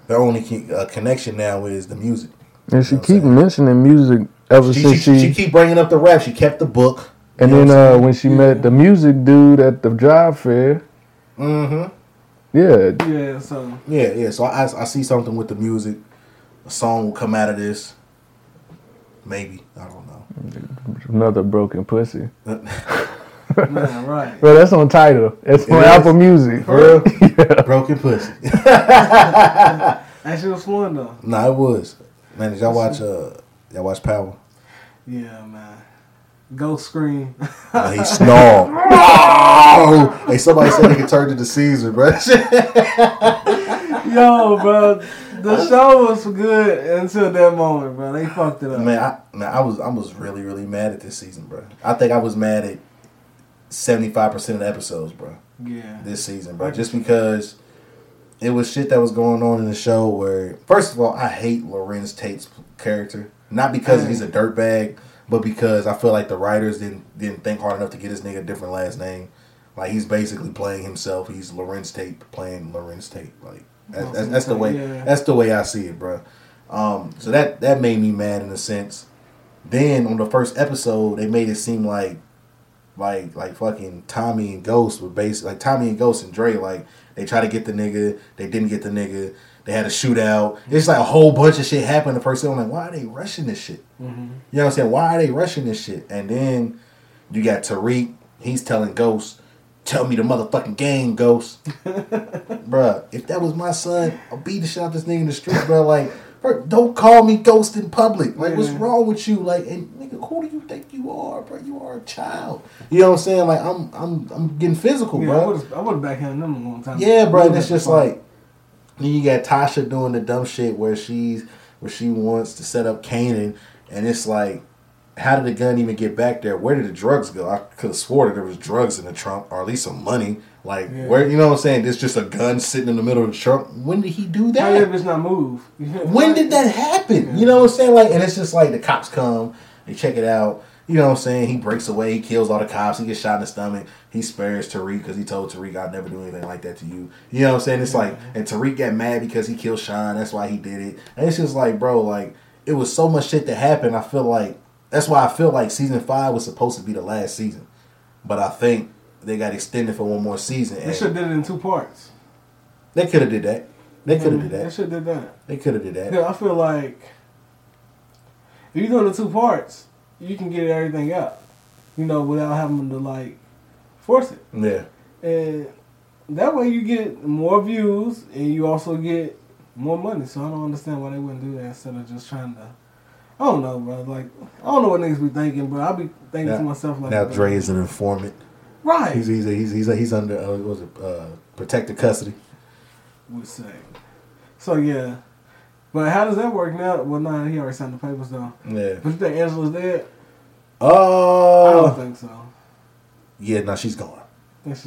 their only uh, connection now is the music. And she You know keep saying? mentioning music ever She, since she, she, she keep bringing up the rap. She kept the book. and then uh, when she met the music dude at the job fair, Mm-hmm. yeah, Yeah, so Yeah, yeah. So I, I see something with the music. A song will come out of this. Maybe I don't know. another broken pussy. man, right. Well, that's on title. It's on is? Apple Music. For real? Broken pussy. Actually, it was fun though. nah, it was. Man, did y'all watch? Uh, y'all watch Power? Yeah, man. Ghost scream. He snarled. oh! Hey, somebody said he could turn into Caesar, bro. Yo, bro, the show was good until that moment, bro. They fucked it up. man, I, man, I was I was really really mad at this season, bro. I think I was mad at seventy five percent of the episodes, bro. Yeah. this season, bro. Just because it was shit that was going on in the show where, first of all, I hate Larenz Tate's character. Not because he's a dirtbag, but because I feel like the writers didn't didn't think hard enough to get this nigga a different last name. Like he's basically playing himself. He's Larenz Tate playing Larenz Tate. Like that's, that's, that's the way Yeah. that's the way I see it, bro. Um, so that that made me mad in a sense. Then on the first episode, they made it seem like like like fucking Tommy and Ghost were based like Tommy and Ghost and Dre like they try to get the nigga, they didn't get the nigga, they had a shootout. It's like a whole bunch of shit happened the first time. I'm like, why are they rushing this shit? Mm-hmm. You know what I'm saying? Why are they rushing this shit? And then you got Tariq, he's telling Ghost, tell me the motherfucking game, Ghost. bruh, if that was my son, I'll beat the shit out this nigga in the street, bro. Like, bruh, don't call me Ghost in public. Like, what's wrong with you? Like, and nigga, who do you think you are, bro? You are a child. You know what I'm saying? Like, I'm, I'm, I'm getting physical, Yeah, bro. I would have backhanded them a long time. Yeah, bro. And it's just fun. like, then you got Tasha doing the dumb shit where she's, where she wants to set up Kanan, and it's like. How did the gun even get back there? Where did the drugs go? I could have swore that there was drugs in the trunk, or at least some money. Like Yeah. where you know what I'm saying? There's just a gun sitting in the middle of the trunk. When did he do How that? did that not move? When did that happen? You know what I'm saying? Like, and it's just like the cops come, they check it out. You know what I'm saying? He breaks away, he kills all the cops, he gets shot in the stomach. He spares Tariq because he told Tariq, I'd never do anything like that to you. You know what I'm saying? It's like, and Tariq got mad because he killed Sean. That's why he did it. And it's just like, bro, like, it was so much shit that happened. I feel like, that's why I feel like season five was supposed to be the last season. But I think they got extended for one more season. They should have did it in two parts. they could have did that. They could have did that. They should have did that. They could have did that. Yeah, I feel like if you're doing the two parts, you can get everything out, you know, without having to like force it. Yeah. And that way you get more views and you also get more money. So I don't understand why they wouldn't do that instead of just trying to. I don't know, bro. Like I don't know what niggas be thinking, bro. I be thinking Now- to myself like, Now Dre is an informant. right? He's he's he's he's, he's under uh, what was it uh, protected custody. would say. So yeah, but how does that work now? Well, nah, he already signed the papers though. Yeah. But you think Angela's dead? Oh I Oh. don't think so. Yeah. No, she's gone.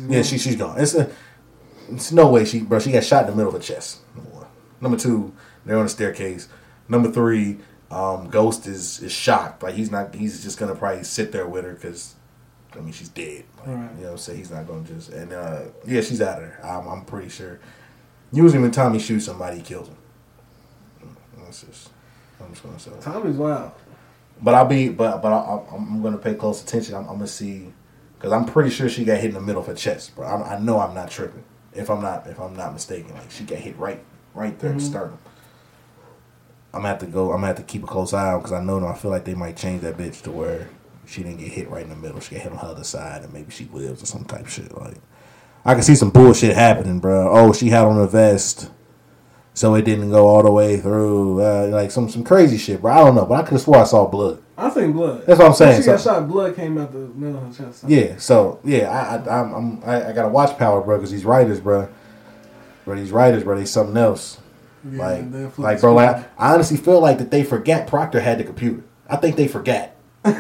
Yeah, she she's gone. It's a, it's no way she bro. She got shot in the middle of her chest. Number one. Number two, they're on the staircase. Number three, um, Ghost is is shocked. Like he's not. He's just gonna probably sit there with her because. I mean, she's dead. Like, Right. You know what I'm saying? He's not gonna just and uh, yeah, she's out of there. I'm, I'm pretty sure. Usually, when Tommy shoots somebody, he kills him. That's just. I'm just gonna say. Tommy's wild. But I'll be, but but I, I'm, I'm gonna pay close attention. I'm, I'm gonna see, because I'm pretty sure she got hit in the middle of her chest, bro. I, I know I'm not tripping. If I'm not, if I'm not mistaken, like she got hit right, right there in the sternum. I'm gonna have to go. I'm gonna have to keep a close eye on because I know them. I feel like they might change that bitch to where she didn't get hit right in the middle. She got hit on her other side, and maybe she lives or some type of shit. Like I can see some bullshit happening, bro. Oh, she had on a vest. so it didn't go all the way through. Uh, like some some crazy shit, bro. I don't know, but I could have swore I saw blood. I think blood. That's what I'm saying, She got so- shot. Blood came out the middle of her chest. Yeah, so yeah, I I I'm, I'm I, I gotta watch Power, bro, because these writers, bro, bro, these writers, bro, they something else. Yeah, like, like, bro, like, I honestly feel like that they forgot Proctor had the computer. I think they forgot. I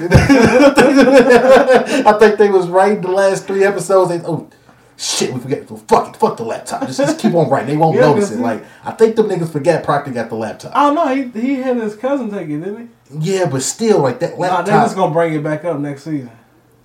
think they was writing the last three episodes. They oh shit, we forget. Well, fuck it, fuck the laptop. Just, just keep on writing. They won't Yeah, notice it. Like I think them niggas forget Proctor got the laptop. Oh don't. He he had his cousin take it, didn't he? Yeah, but still, like that Nah, they're just gonna bring it back up next season.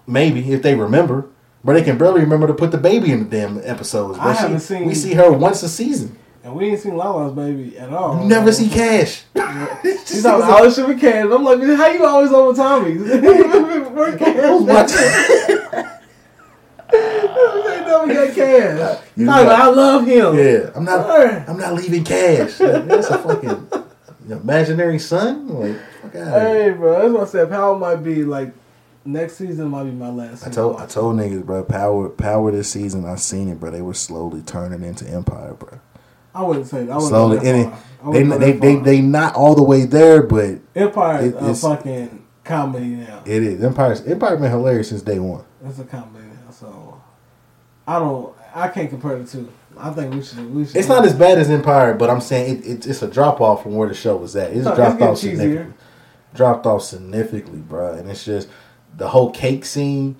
Maybe if they remember, but they can barely remember to put the baby in the damn episodes. I But she- haven't seen- We see her once a season. And we ain't seen Lala's baby at all. You never see Cash. She's all this shit with Cash. I'm like, how you always over Tommy? Where Who's Cash? watching? They never got Cash. You Tommy, know- I love him. Yeah, I'm not. Alright. I'm not leaving Cash. Like, That's a fucking imaginary son. Like, fuck out of here. Hey, bro, that's what I said. Power might be like next season might be my last. I Season. told I told niggas, bro. Power, power. This season, I seen it, bro. They were slowly turning into Empire, bro. I wouldn't say that. I wouldn't Slowly, that and they, they, they, they, not all the way there, but Empire is it- a fucking comedy now. it is. Empire, Empire been hilarious since day one. It's a comedy now, so I don't. I can't compare the two. I think we should. We should. It's not as bad as Empire, but I'm saying it, it, it's a drop off from where the show was at. It's No, dropped getting off cheesier. significantly. Dropped off significantly, bro. And it's just the whole cake scene.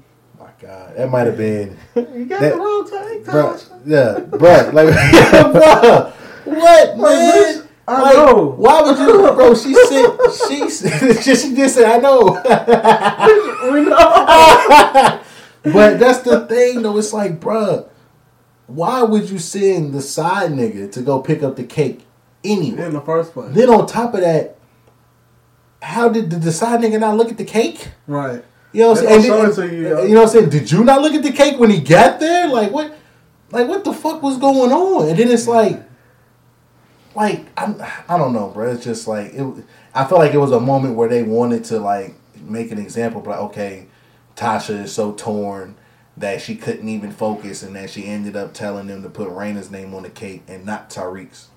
God, that might have been, You got that- the wrong bro. Tosh. Yeah, bro. Like, bro, what, man? bitch, I Like, know. Why would you, bro? She said she she just said I know. We know. But that's the thing, though. It's like, bruh, why would you send the side nigga to go pick up the cake anyway? In the first place, Then on top of that, how did the side nigga not look at the cake? right? You know what I'm saying? And then- it you, yo. you know what I'm saying? Did you not look at the cake when he got there? Like what? Like what the fuck was going on? And then it's like, like I'm, I don't know, bro. It's just like it. I feel like it was a moment where they wanted to like make an example, but like, okay, Tasha is so torn that she couldn't even focus, and that she ended up telling them to put Raina's name on the cake and not Tariq's,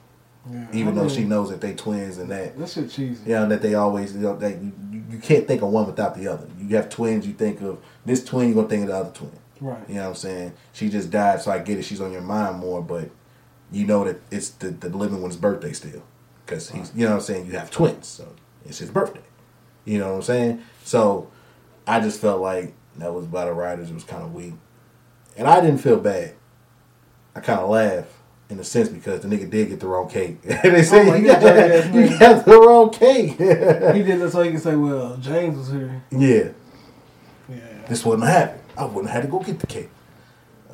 Yeah, even I though mean, she knows that they twins and that This shit cheesy. you know that they always you know that you, you, you can't think of one without the other. You have twins, you think of this twin, you're gonna think of the other twin. Right. You know what I'm saying? She just died, so I get it. She's on your mind more, but you know that it's the, the living one's birthday still, because he's you know what I'm saying. You have twins, so it's his birthday. You know what I'm saying? So I just felt like that was by the writers. It was kind of weak, and I didn't feel bad. I kind of laughed in a sense because the nigga did get the wrong cake. they said my you, got, you got the wrong cake. He did this so he can say, "Well, James was here." yeah, Yeah. this wouldn't have happened. I wouldn't have had to go get the cake.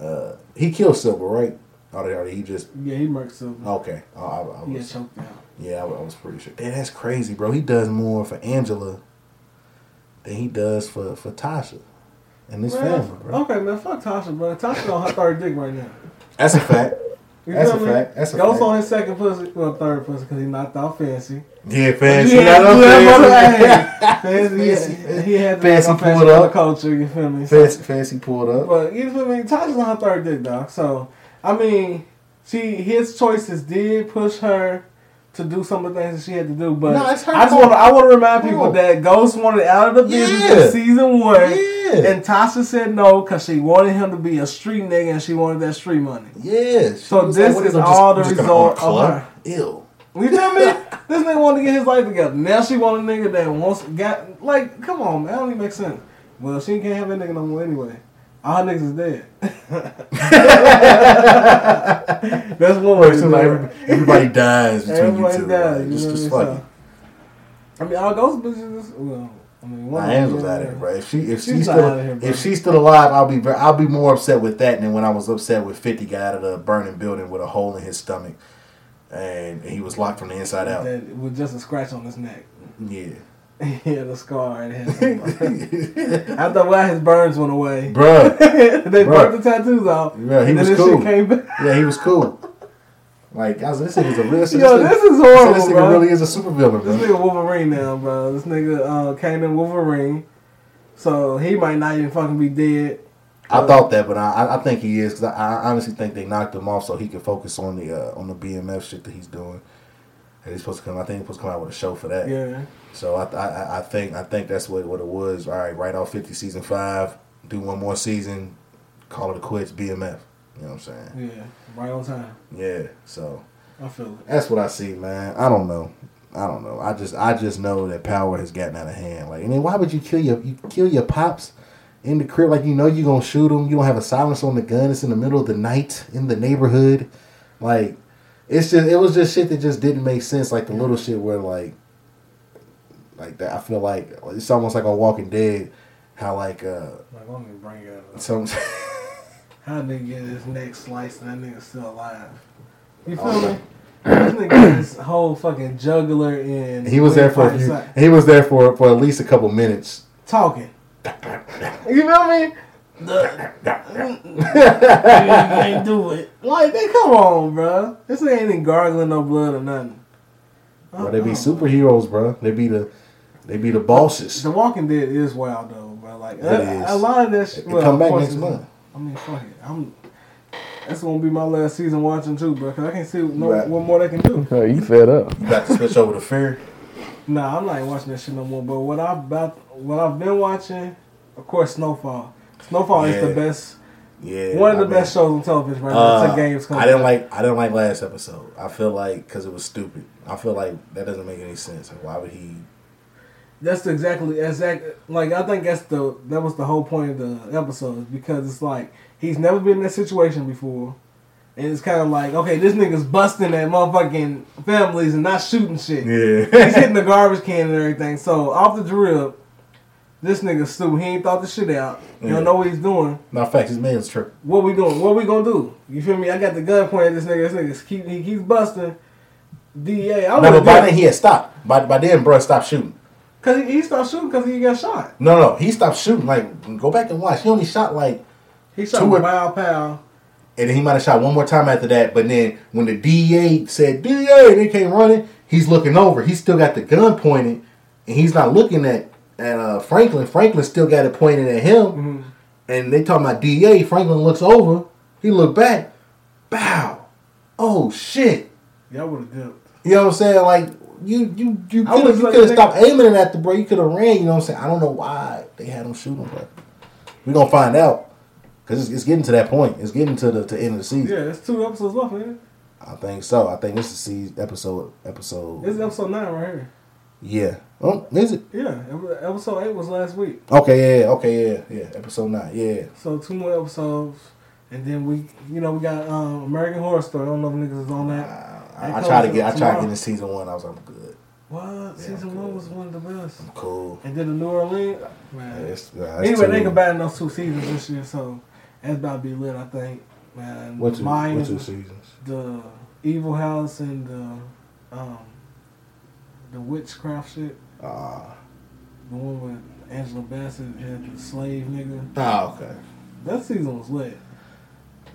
Uh, he killed Silver, right? Or, or he just Yeah, he murked Silver. okay? I, I, I he got choked out. yeah, I, I was pretty sure. Damn, that's crazy, bro. He does more for Angela than he does for for Tasha and this Man, family, bro. okay, man, fuck Tasha, bro. Tasha on her third dick right now. That's a fact. You That's a me? fact. That's a Ghost fact. on his second pussy, well, third pussy, because he knocked out Fancy. Yeah, fancy. He had I know to do that fancy. Fancy, Fancy- he had Fancy pulled up. culture. You feel me? So- Fancy, fancy pulled up. But you feel me? Tasha's on her third dick, dog. So I mean, she his choices did push her to do some of the things that she had to do. But No, I just want to I want to remind people No. that Ghost wanted out of the business Yeah. in season one, Yeah. and Tasha said no because she wanted him to be a street nigga and she wanted that street money. Yeah. So this what is all the we gonna result of her. Ew. You feel me? this nigga wanted to get his life together. Now she want a nigga that wants got like, come on, man, that don't even make sense. Well, she can't have that nigga no more anyway. All her niggas is dead. That's one way to Seems like everybody, everybody dies between Everybody you two. dies. Like, you just, just what I mean? So, I mean, all those bitches. Well, I mean, one Nah, of them, Angela's yeah, out of here, bro. If she if She's she's still here, if she's still alive, I'll be I'll be more upset with that than when I was upset with Fifty got out of the burning building with a hole in his stomach, and he was locked from the inside out. That with just a scratch on his neck. Yeah, he had a scar and after a while his burns went away. Bruh. they Bruh. burnt the tattoos off. Yeah, he was this cool. shit came back. yeah, he was cool. Like I was, this nigga's a real. This, Yo, nigga- this is horrible, This nigga bro. really is a super villain, This nigga Wolverine now, bro. This nigga uh, came in Wolverine, so he might not even fucking be dead. I thought that, but I, I- I think he is because I, I honestly think they knocked him off so he could focus on the uh, on the BMF shit that he's doing. And he's supposed to come. I think he's supposed to come out with a show for that. Yeah. So I, I I think I think that's what, what it was. All right, write off fifty season five, do one more season, call it a quits. BMF. You know what I'm saying? Yeah. Right on time. Yeah. So I feel it. that's what I see, man. I don't know. I don't know. I just I just know that power has gotten out of hand. Like, and then why would you kill your you kill your pops in the crib? Like you know you're gonna shoot them. You don't have a silence on the gun. It's in the middle of the night in the neighborhood. Like, it's just it was just shit that just didn't make sense. Like the little shit where like like that. I feel like it's almost like a Walking Dead. How like uh Like, let me bring it up. some How nigga get his neck sliced and that nigga still alive? You feel Oh. me? This nigga this whole fucking jugular in. he was there for a few. He was there for for at least a couple minutes. talking. You feel me? The, you ain't do it. Like, they come on, bro. This ain't even gargling no blood or nothing. Bro, they be superheroes, bro. They be the they be the bosses. The Walking Dead is wild though, bro. Like It a, is. a lot of that shit. It come back next month. I mean, fuck it. I'm. That's gonna be my last season watching too, bro. Cause I can't see no, Right. what more they can do. Oh, you fed up. You got to switch over to fear. Nah, I'm not even watching that shit no more. But what I've about, what I've been watching, of course, Snowfall. Snowfall is the best, Yeah, one of I the mean, best shows on television right now. Uh, games. I didn't like I didn't like last episode. I feel like because it was stupid. I feel like that doesn't make any sense. Like, why would he? That's exactly exact. Like I think that's the that was the whole point of the episode because it's like he's never been in that situation before, and it's kind of like okay, this nigga's busting at motherfucking families and not shooting shit. Yeah, he's hitting the garbage can and everything. So off the drip, this nigga stupid. He ain't thought the shit out. He Yeah. don't know what he's doing. no facts. His man's tripping. What we doing? What we gonna do? You feel me? I got the gun pointed at this nigga. This nigga keep he keeps busting. DA. I No, but by then he had stopped. By by then, bro, stopped shooting. Cause he, he stopped shooting because he got shot. No, no, he stopped shooting. Like, go back and watch. He only shot like, He shot Two pow pow. and then he might have shot one more time after that. But then when the DEA said DEA, and they came running. He's looking over. He's still got the gun pointed, and he's not looking at at uh, Franklin. Franklin still got it pointed at him. Mhm. and they talking about DA. Franklin looks over. He looked back. Bow. Oh shit. Y'all would have dipped. You know what I'm saying? Like you you you could have you could have stopped aiming at the bro. You could have ran. You know what I'm saying? I don't know why they had him shoot him, but we gonna find out because it's, it's getting to that point. It's getting to the to end of the season. Yeah, it's two episodes left, man. I think so. I think this is season episode episode. This is episode nine right here. Yeah. Oh, is it? Yeah, episode eight was last week. Okay. Yeah. Okay. Yeah. Yeah. Episode nine. Yeah. So two more episodes, and then we, you know, we got um, American Horror Story. I don't know if niggas is on that. I, That I tried to get. I tried to get in season one. I was like, I'm good. What season one was one of the best. Cool. And then the New Orleans, man. It's, uh, it's anyway, they combining those two seasons this year, so that's about to be lit. I think, man. What two, Mine what two seasons? the Evil House and the um, the witchcraft shit. Ah, The one with Angela Bassett had the slave nigga. ah, okay. That season was lit.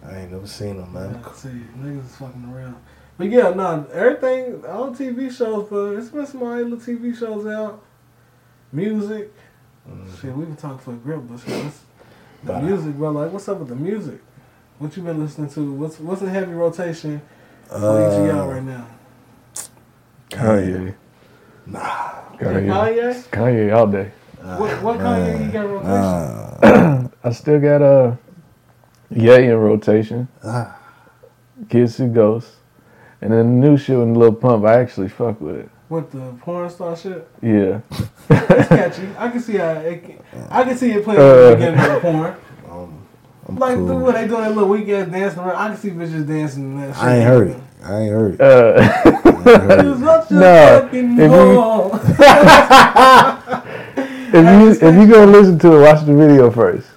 I ain't never seen them, man. Yeah, see, niggas is fucking around. But yeah, nah, everything, all TV shows, but it's been some little TV shows out. Music. Shit, we can talk for a grip, but shit, that's, the But, uh, music, bro. Like, what's up with the music? What you been listening to? What's what's in heavy rotation for each of y'all Uh, right now? Kanye. Nah. Kanye. Kanye? Kanye all day. What, what Kanye you got in rotation? Uh, I still got a Ye in rotation. ah. Kids See Ghosts. And then the new shit with Lil Pump, I actually fuck with it. With the porn star shit? Yeah. It's catchy. I can see how it can, I can see it playing Uh. at the beginning of porn. Um, I'm Like cool. the way they doing that little weak ass dancing around. I can see bitches dancing and that shit. I ain't heard it. I ain't heard it. Uh, I ain't heard it. Such a No, if you- whore. if you if you gonna listen to it, watch the video first.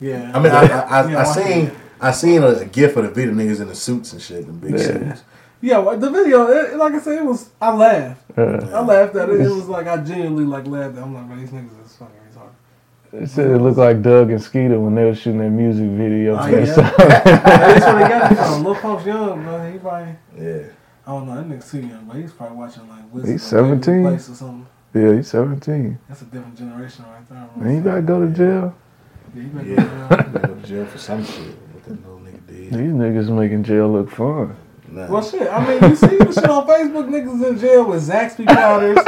Yeah. I mean, I, I, I, Yeah, I seen, it. I seen a, gif of the video niggas in the suits and shit, and big Yeah. suits. Yeah, well, the video, it, like I said, it was. I laughed. Uh, I laughed at it. It was like I genuinely like laughed. At it. I'm like, man, these niggas is fucking retarded. it said it looked like Doug and Skeeter when they were shooting their music video. Oh, to yeah. That's where they got it from. Lil Pump's young, bro. He probably. Yeah. I don't know. That nigga's too young, but he's probably watching like Wizard He's of Waverly 17. Place or something. yeah, he's 17. That's a different generation right there. Man, you gotta go to jail. Yeah, he been Yeah, going he went to jail for some shit. What that little nigga did. These niggas making jail look fun. Nah. Well, shit. I mean, you see the shit on Facebook. Niggas in jail with Zaxby powders.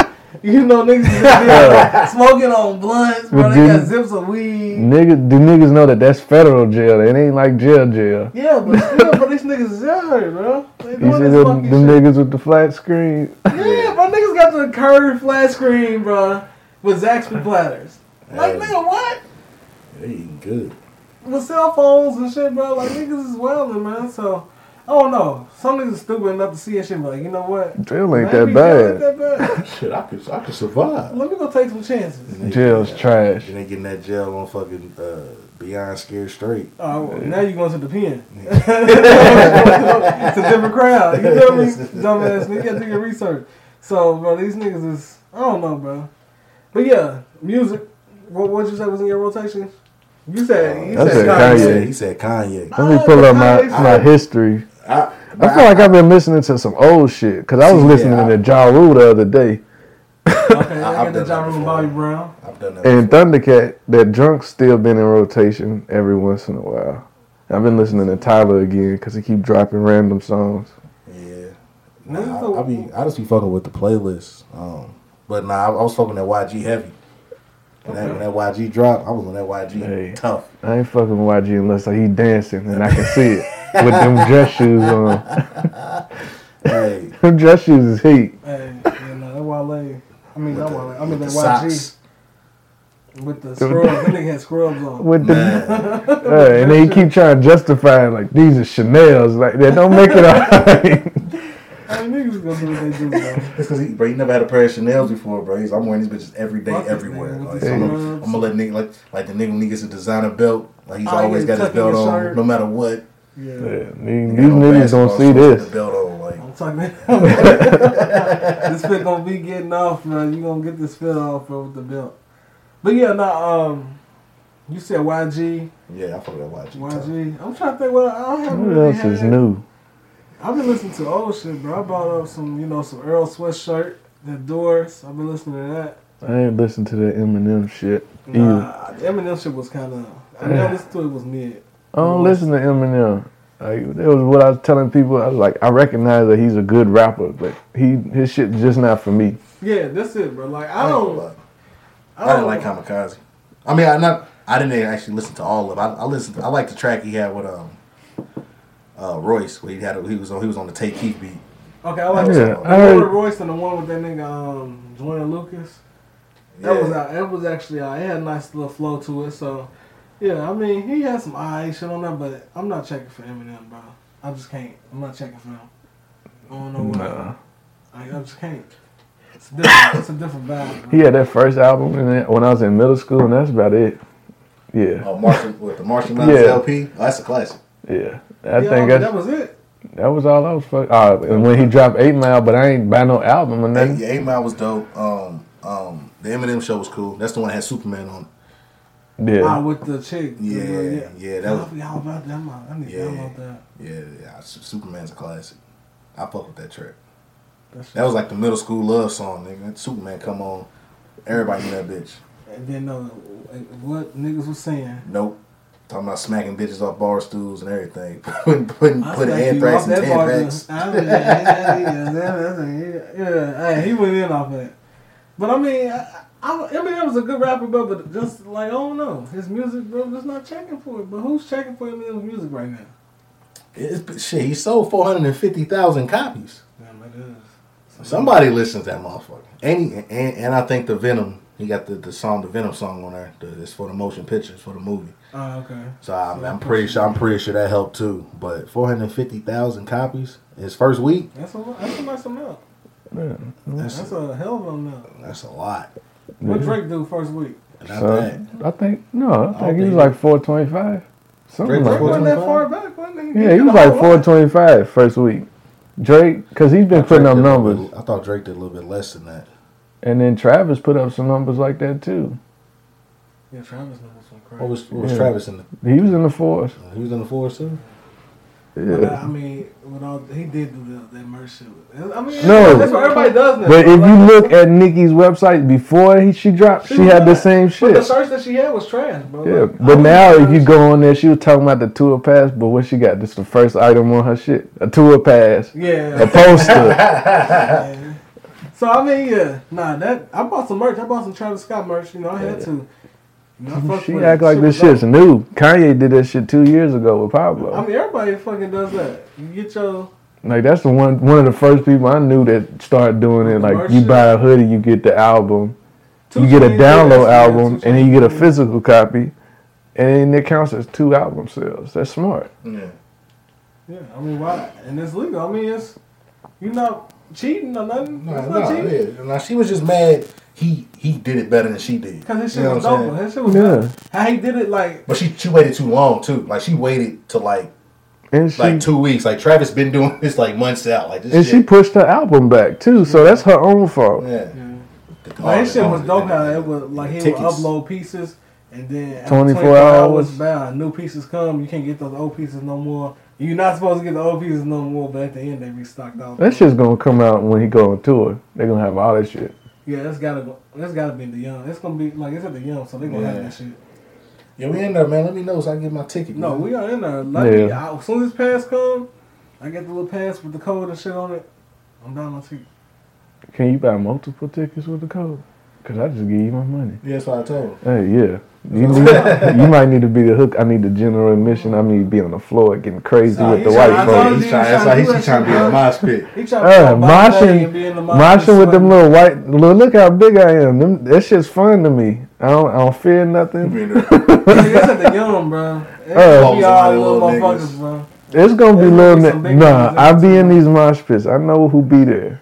You know, niggas jail smoking on blunts, bro. But They got zips of weed. Niggas, do niggas know that that's federal jail? It ain't like jail jail. Yeah, but still, bro, these niggas is out here, bro. They You doing see fucking them shit. niggas with the flat screen? Yeah, bro, niggas got the curved flat screen, bro, with Zaxby platters. Like, Hey. nigga, what? They eating good. With cell phones and shit, bro. Like, niggas is wildin', man. So, I don't know. Some niggas stupid enough to see that shit, but like, you know what? Jail ain't Maybe that jail ain't bad. that bad. Shit, I could, I could survive. Let me go take some chances. And Jail's trash. And they getting that jail on fucking uh, Beyond Scared Straight. Oh, well, now you going to the pen. it's a different crowd. You feel me? Dumbass nigga, you gotta do your research. So, bro, these niggas is, I don't know, bro. But yeah, music. What what you say was in your rotation? You said, you said said Kanye. Kanye. He said Kanye. Let me pull up my, Kanye my history. I, I feel like I've been listening to some old shit because I was See, listening yeah, I- to Ja Rule the other day. Okay, I got the done Ja Rule. Bobby Brown. I've done that. And before. Thundercat, that drunk's still been in rotation every once in a while. I've been listening to Tyler again because he keep dropping random songs. Yeah. Niggas Nah, I, I be I just be fucking with the playlist. Um, but nah, I, I was fucking that YG heavy. When, that, when that YG dropped, I was on that YG Hey. tough. I ain't fucking with YG unless like, he dancing and I can see it with them dress shoes on. Hey, Them dress shoes is heat. Hey, yeah, no, that Wale. I mean, with not the, Wale. I mean, with that the YG. socks. With the scrubs. that nigga had scrubs on. With the, uh, and then he keep trying to justify like these are Chanel's. Like that don't make it alright. Hey, niggas gonna do what they do, bro. It's because he, bro, he never had a pair of Chanel's before, bro. He's, I'm wearing these bitches every day, Fuck this everywhere. nigga Like, the so I'm, gonna. I'm gonna let nigga like like the nigga when he gets a designer belt, like he's Oh, always yeah, got his tucking belt his on, shirt. no matter what. Yeah. Yeah, these, these niggas basketball don't see shorts this. The belt on, like I'm talking. this fit gonna be getting off, bro. You gonna get this fit off, bro, with the belt. But yeah, nah. Um, you said YG, yeah, I fuck with that YG. tough. YG. I'm trying to think. What I don't have. What really else is had- new? I've been listening to old shit, bro. I brought up some, you know, some Earl Sweatshirt, the Doors. I've been listening to that. I ain't listen to that Eminem shit. Either. Nah, the Eminem shit was kind of. I mean, I listened to it, it was mid. I don't listen to Eminem. Like that was what I was telling people. I was like, I recognize that he's a good rapper, but he his shit just not for me. Yeah, that's it, bro. Like I I, don't. don't, I I don't didn't like Kamikaze. I mean, I not. I didn't actually listen to all of. it. I, I listened. To, I like the track he had with um, uh, Royce, where he had. A, he was on. He was on the Tay Keith beat. Okay, I like Yeah, the I one heard- with Royce and the one with that nigga um Joyner Lucas. That Yeah. was out. That was actually out. It had a nice little flow to it. So yeah, I mean he had some eye shit on that, but I'm not checking for Eminem, bro. I just can't. I'm not checking for him. I don't know why. Nah. I, I just can't. It's different. it's a different vibe. He had that first album in it when I was in middle school, and that's about it. Yeah, Oh, Marshall with the Marshall Mathers Yeah. LP. Oh, that's a classic. yeah. I yeah, think that that's, was it. that was all I was fuck. Uh, and when he dropped Eight Mile, but I ain't buy no album or Eight, yeah, Eight Mile was dope. Um, um, the Eminem show was cool. That's the one that had Superman on. Yeah, Ah, with the chick. Yeah, yeah. yeah, that I was- forgot about that. I need to Yeah. download that. Yeah, yeah. Superman's a classic. I fuck with that track. That's That was like the middle school love song, nigga. Superman come on. Everybody knew that bitch. And then uh, what niggas was saying. Nope. Talking about smacking bitches off bar stools and everything. putting putting, putting anthrax off and that bar, Tampax. too. I mean, yeah, hey, he went in off that. But I mean, I, I, Eminem was a good rapper, bro. But just like I don't know, his music, bro, just not checking for it. But who's checking for Eminem's music right now? It's, shit, he sold 450,000 copies. Damn, it is. Somebody listens to that motherfucker. And, and and I think the Venom, he got the, the song, the Venom song on there. The, it's for the motion pictures for the movie. Oh, okay. So I'm, I'm pretty sure I'm pretty sure that helped too. But 450,000 copies his first week. That's a lot that's a nice amount. yeah. That's That's a hell of an amount. that's a lot. What Drake do first week? Not So, bad. I think no, I don't think he was like four twenty five, something Drake like was Drake that. wasn't that far back, wasn't he? Yeah, he was like four twenty five first week. Drake, because he's been putting up did little numbers, bit- I thought Drake did a little bit less than that. And then Travis put up some numbers like that too. Yeah, Travis numbers went crazy. What was what was Yeah. Travis in the? He was in the fours. He was in the fours too. But, Yeah. I mean, with all he did do the, that merch shit. I mean, No. that's what everybody does now. But if Like, you look at Nikki's website before he, she dropped, she was had the bad. same But shit. the shirts that she had was trash, bro. Yeah, Like, but now if you go on there, she was talking about the tour pass, but what she got? This the first item on her shit, a tour pass, yeah, a yeah. Poster. So I mean, yeah, nah, that I bought some merch. I bought some Travis Scott merch. You know, I had to. You know, she act it. like Shit this shit's dope. new. Kanye did that shit two years ago with Pablo. I mean, everybody fucking does that. You get your like that's the one one of the first people I knew that started doing it. Like merch you shit? buy a hoodie, you get the album, Two you get a Chainz did that download yeah, album, Two and then you get a physical copy, and then it counts as two album sales. That's smart. Yeah. Yeah, I mean, why? And it's legal. I mean, it's you're not cheating or nothing. No, it's no, cheating. yeah. Now she was just mad. He he did it better than she did. Cause his shit You know was what dope. saying? His shit was Yeah. dope. How he did it, like But she she waited too long too. Like she waited to like And she like two weeks. Like Travis been doing this like months out. Like this and she pushed her album back too, so that's her own fault. yeah. Like his shit was dope. How it was like he would upload pieces, and then after 24 hours. bound, new pieces come. You can't get those old pieces no more. You're not supposed to get the old pieces no more. But at the end, they restocked all. That shit's gonna come out when he go on tour. They're gonna have all that shit. Yeah, that's gotta go. That's gotta be the Yum. It's gonna be like it's at the Yum, so they gonna have that shit. Yeah, we in there, man. Let me know so I can get my ticket. No, man. we are in there. Let me, Yeah. I, as soon as pass come, I get the little pass with the code and shit on it. I'm down on ticket. Can you buy multiple tickets with the code? Cause I just give you my money. Yeah, that's what I told. Hey, yeah. You, need, you might need to be the hook. I need the general admission. I need to be on the floor getting crazy Nah, with the white I folks. told He's trying, he that's tryna why he's, that trying to be a in mosh pit. He trying Uh, to moshing moshing, and be in the moshing with them little white. Look, look how big I am. Them, that shit's fun to me. I don't, I don't fear nothing. Be in there. It's at the Yum, bro. It's Uh, be all little little motherfuckers, bro. It's gonna be little. gonna be some ni- big Nah, I in be in these mosh pits. I know who be there.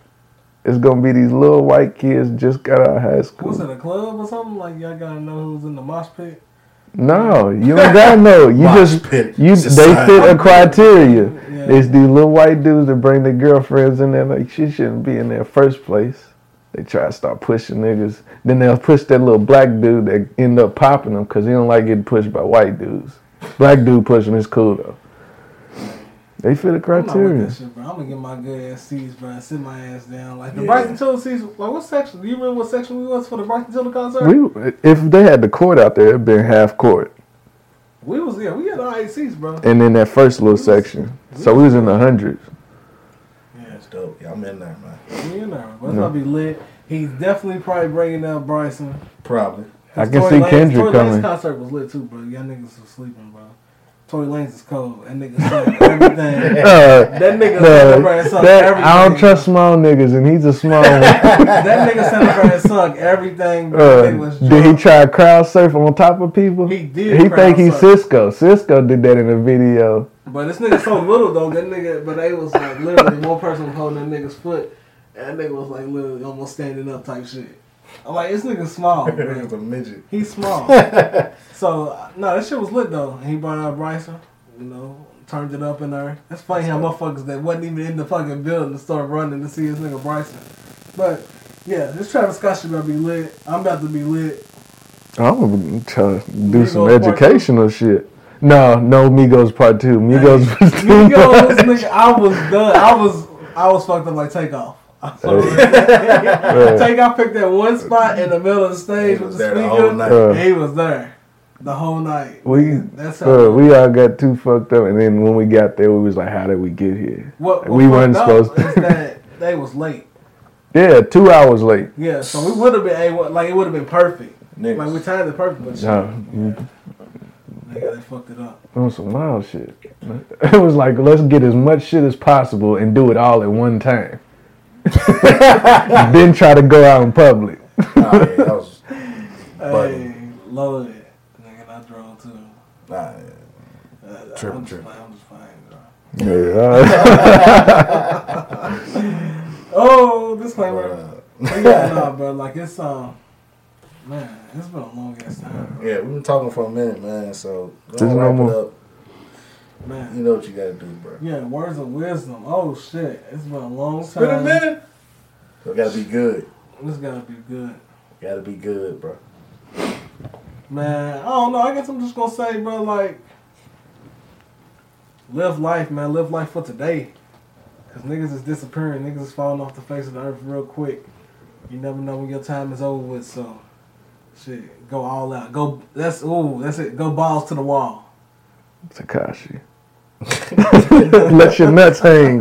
It's gonna be these little white kids just got out of high school. Was school. it a club or something? Like y'all gotta know who's in the mosh pit. No, you don't gotta know. You Mosh just pit you. They fit a criteria. Yeah. It's these little white dudes that bring their girlfriends in there. Like she shouldn't be in there first place. They try to start pushing niggas. Then they'll push that little black dude that end up popping them because he don't like getting pushed by white dudes. Black dude pushing is cool though. They fit the criteria. I'm not with criteria. shit, bro. I'm gonna get my good ass seats, bro, and sit my ass down. Like the Yeah. Bryson Tiller seats. Like what section? Do you remember what section we was for the Bryson Tiller concert? We, if they had the court out there, it'd been half court, We was yeah, we had all eight seats, bro. and then that first little section. So we was in the hundreds. Yeah, it's dope. Yeah, I'm in there, man. we in there. But it's gonna be lit. He's definitely probably bringing out Bryson. Probably. I can Tory see Lanez- Kendrick Tory coming. Lanez concert was lit too, bro. Y'all niggas was sleeping, bro. Tory Lanez is cold. That nigga sung everything. Uh, That nigga no, celebrated and that, everything. I don't trust small niggas, and he's a small one. That nigga celebrated and sung everything. Uh, was did he try crowd surfing on top of people? He did He crowd think he's surf. Cisco. Cisco did that in a video. But this nigga so little though. That nigga, but they was like literally one person was holding that nigga's foot, and that nigga was like literally almost standing up type shit. I'm like, this nigga small, He's a midget. He's small. so no, that shit was lit though. He brought out Bryson, you know, turned it up in there. That's funny how motherfuckers that wasn't even in the fucking building to start running to see this nigga Bryson. But yeah, this Travis Scott shit about to be lit. I'm about to be lit. I'm gonna try to do some Migos part educational shit. No, no Migos part two. Migos was too Migos, much. nigga, I was done. I was I was fucked up like takeoff. Takeoff picked that one spot in the middle of the stage He with was the there the speaker. whole night. Uh, he was there the whole night. We, That's how. uh, we all got too fucked up, and then when we got there, we was like, "How did we get here?" what, what we weren't up supposed to. that they was late. Yeah, two hours late. Yeah, so we would have been able, like it would have been perfect. Niggas. Like we timed it perfect, but shit, No, nigga, they fucked it up. on some wild shit. It was like, let's get as much shit as possible and do it all at one time. then try to go out in public. Nah, yeah, that was. But- Hey, loaded, nigga, and I drove too. Nah, yeah. Uh, Tripping, I'm just tripping. I'm just playing, bro. Yeah, Oh, disclaimer. Uh, yeah, nah, bro. Like it's um, man, it's been a long ass time, yeah, we've been talking for a minute, man. So There's don't no wrap it up. You know what you gotta do, bro. Yeah, words of wisdom. Oh shit, it's been a long time. Been a minute. So it gotta be good. This gotta be good, Gotta be good, bro. man. I don't know. I guess I'm just gonna say, bro. Like, live life, man. Live life for today. Cause niggas is disappearing. Niggas is falling off the face of the earth real quick. You never know when your time is over with. So, shit, go all out. Go. That's ooh. That's it. Go balls to the wall. Tekashi. Let your nuts hang.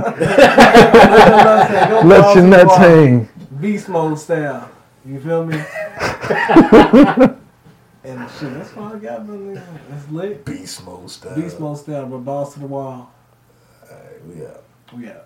Let your nuts wall. hang. Beast mode style. You feel me? and shit, that's all I got, man. That's lit. Beast mode style. Beast mode style, but balls to the wall. Alright, we out. We out.